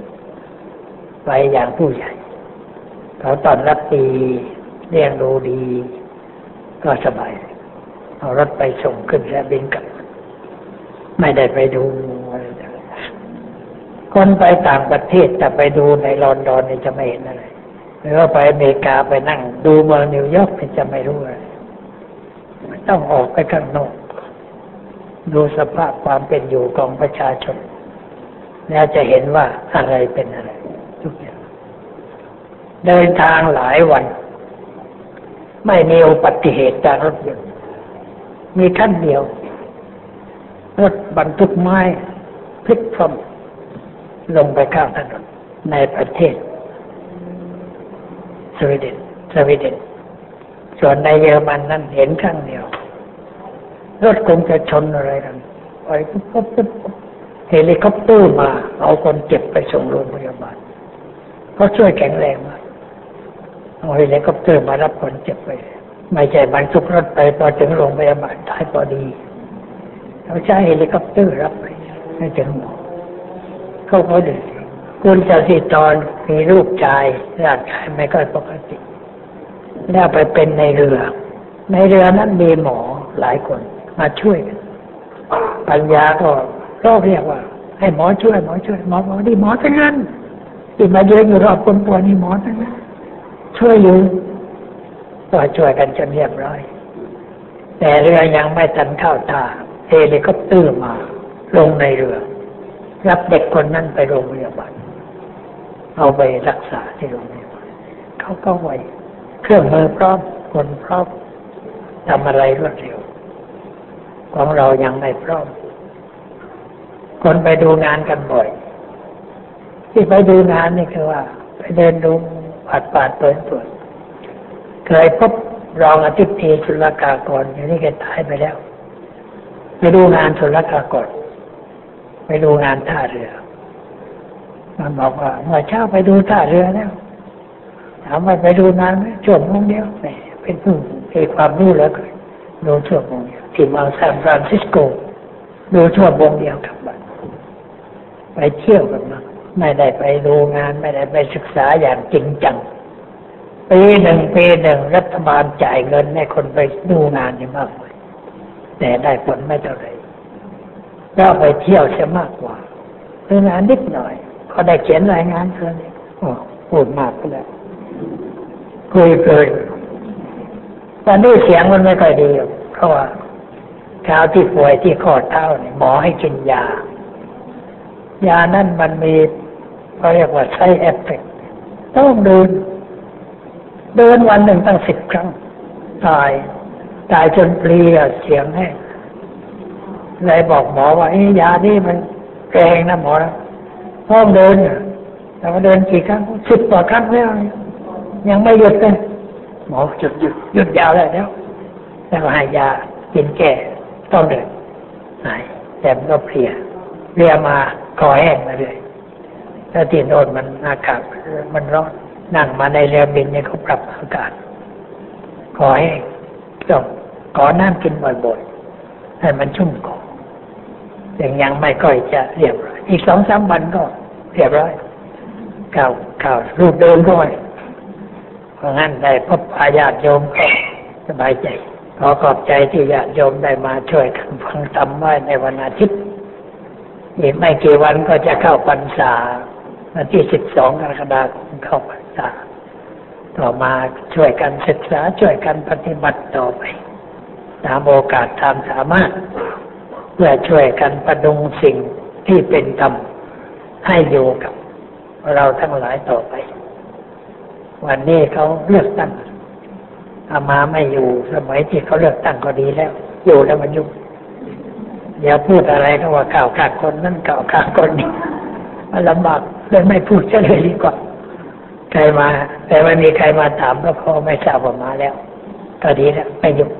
ไปอย่างผู้ใหญ่ เขาตอนรับดีเรียงดูดี ก็สบาย เอารถไปส่งขึ้นแล้วบินกลับ ไม่ได้ไปดูอะไรคนไปต่างประเทศจะไปดูในลอนดอนนี่จะไม่เห็นอะไรหรือว่าไปอเมริกาไปนั่ง ดูเมืองนิวยอร์กนี่จะไม่รู้อะไรไม่ต้องออกไปข้างนอก ดูสภาพความเป็นอยู่ของประชาชน แล้วจะเห็นว่าอะไรเป็นอะไร ทุกอย่างเดินทางหลายวัน ไม่มีอุบัติเหตุจากรถยนต์มีขั้นเดียว รถบรรทุกไม้พลิกคว่ำลงไปข้างถนนในประเทศ สวีเดนสวีเดนส่วนในเยอรมันนั้นเห็นข้างเดียว รถคงจะชนอะไรกันไปปุ๊บปุ๊บปุ๊บเฮลิคอปเตอร์มา เอาคนเจ็บไปส่งโรงพยาบาลเขาช่วยแข็งแรงมากเอาเฮลิคอปเตอร์มารับคนเจ็บไป ไม่ใช่บรรทุกรถไปพอถึงโรงพยาบาลตายพอดีเขาใช้เฮลิคอปเตอร์รับไปให้ถึงหมอเขาก็ดีคุณจะสิตอนมีลูกชายร่างกายไม่ค่อยปกติแล้วไปเป็นในเรือ ในเรือนั้นมีหมอหลายคน มาช่วยกันปัญญาก็ก็เรียกว่า ให้หมอช่วยหมอช่วยหมอบอกนี่หมอทั้งนั้นที่มาเยืนอยู่รอบคนป่วยนี่หมอทั้งนั้นช่วยอยู่ก็ช่วยกันจนเรียบร้อย แต่เรือยังไม่ทันเข้าท่าเฮลิคอปเตอร์มา ลงในเรือ รับเด็กคนนั้นไปโรงพยาบาลเอาไปรักษาที่โรงพยาบาลเขาก็ไวเครื่องมือพร้อมคนพร้อมทำอะไรรวดเร็ว ของเรายังไม่พร้อม คนไปดูงานกันบ่อย ที่ไปดูงานนี่คือว่า ไปเดินดูปาดปาดเปิดเปิดเคยพบรองอธิบดีสุลกากรอย่างนี้แกตายไปแล้ว ไปดูงานสุลกากรไปดูงานท่าเรือ มันบอกว่าเมื่อเช้าไปดูท่าเรือแล้วถามว่าไปดูนานไหมชั่วโมงเดียวแหมเป็นผู้มีความรู้แล้วก็ดูชั่วโมงเดียว ที่มาซานฟรานซิสโก ดูชั่วโมงเดียวกลับ ไปเที่ยวกันมาไม่ได้ไปดูงาน ไม่ได้ไปศึกษาอย่างจริงจัง ปีหนึ่งปีหนึ่งรัฐบาลจ่ายเงินให้คนไปดูงานนี่มากเลยแต่ได้ผลไม่เท่าไหร่ก็ไปเที่ยวเสียมากกว่าดูงานนิดหน่อย ก็ได้เขียนรายงานเท่านี้พูดมากก็แล้วคุยเกินตอนนี้เสียงมันไม่ค่อยดีเพราะว่า เท้าที่ป่วยที่ข้อเท้าเนี่ยหมอให้กินยา ยานั่นมันมีเขาเรียกว่าไซเอฟเฟกต้องเดิน เดินวันหนึ่งตั้งสิบครั้ง ตาย ตายจนเปลี่ยเสียงแห้งเลยบอกหมอว่าไอ้ยานี่มันแกงนะหมอนะห้องเดินแต่ว่าเดินกี่ครั้งสิบต่อครั้งแล้วยังไม่หยุดเลยหมอหยุดหยุดหยุดยาวเลยแล้วแล้วให้ยากินแก่ ต้องเดินหายแต่มันก็เพลียเรียมาคอแห้งมาเลยถ้าที่โน่นมันอากาศมันร้อนนั่งมาในเรือบินเนี่ยเขาปรับอากาศคอแห้งต้องขอน้ำกินบ่อยๆให้มันชุ่มคอยังยังไม่ค่อยจะเรียบร้อยอีกสองสามวันก็เรียบร้อยข่าวข่าวรูปเดินด้วยเพราะงั้นได้พบอาญาโยมก็สบายใจ ขอขอบใจที่ญาติโยมได้มาช่วยกันฟังธรรมไว้ในวันอาทิตย์อีกไม่กี่วันก็จะเข้าพรรษาวันที่สิบสองกรกฎาคมเข้าพรรษา ต่อมาช่วยกันศึกษาช่วยกันปฏิบัติต่อไปตามโอกาสตามสามารถ เพื่อช่วยกันประดุงสิ่งที่เป็นธรรมให้อยู่กับเราทั้งหลายต่อไป วันนี้เขาเลือกตั้ง อามาไม่อยู่สมัยที่เขาเลือกตั้งก็ดีแล้ว อยู่แล้วมันยุ่งอย่าพูดอะไรก็ว่าข่าวขาดคนนั่นข่าวขาดคนนี้มันลำบากเลยไม่พูดเฉลยดีกว่าใครมา แต่ไม่มีใครมาถามก็พอไม่ทราบว่ามาแล้ว ก็ดีแล้วไม่ยุ่ง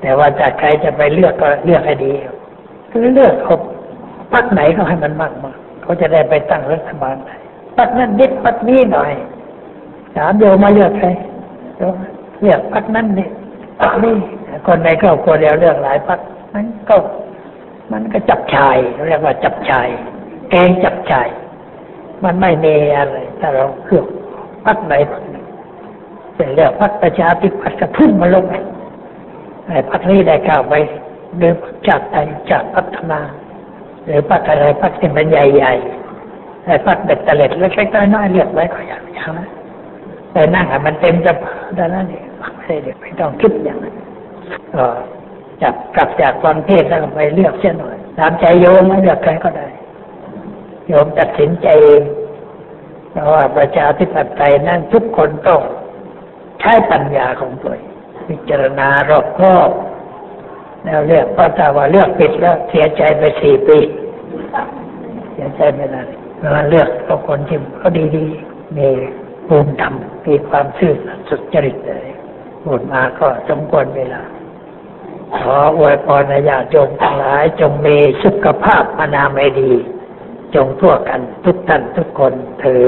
แต่ว่าจากใครจะไปเลือกก็เลือกให้ดีคือเลือกเขาพักไหนก็ให้มันมากมาเขาจะได้ไปตั้งรัฐบาลได้พักนั้นนิดพักนี้หน่อยถามโยมาเลือกใคร เลือกพักนั้นนี่พักนี้คนในครอบครัวเดียวเลือกหลายพักมันก็มันก็จับชายเรียกว่าจับชาย แกงจับชาย มันไม่มีอะไรถ้าเราเลือกพักไหนพักหนึ่งเป็นเลือกพักประชาธิปัตย์ก็พุ่งมาลงไปไอ้พักนี้ได้ก้าวไปหรือพรรคชาติไทยชาติพัฒนา หรือพักอะไรพักที่มันใหญ่ๆไอ้พักเด็ดเตล็ดเล็กๆน้อยๆเลือกไว้ก็อย่างอย่างนั้นแต่นั่งอะมันเต็มจะดังนั้น เองไม่ได้เดี๋ยวไม่ต้องคิดอย่างนั้นจับกลับจากฟังเทศแล้วไปเลือกเสียหน่อยตามใจโยมไม่เลือกใครก็ได้ โยมตัดสินใจเองเพราะว่าประชาธิปไตยนั้นทุกคนต้องใช้ปัญญาของตัวเองพิจารณารอบคอบแล้วเลือกเพราะถ้าว่าเลือกผิดแล้วเสียใจไปสี่ปีเสียใจไม่ได้เพราะว่าเลือกเอาคนที่เขาดีๆมีภูมิธรรมมีความซื่อสัตย์สุจริตเลย พูดมาก็สมควรเวลา ขออวยพรนญาติโยมทั้งหลาย จงมีสุขภาพอนามัยดี จงทั่วกันทุกท่านทุกคนเธอ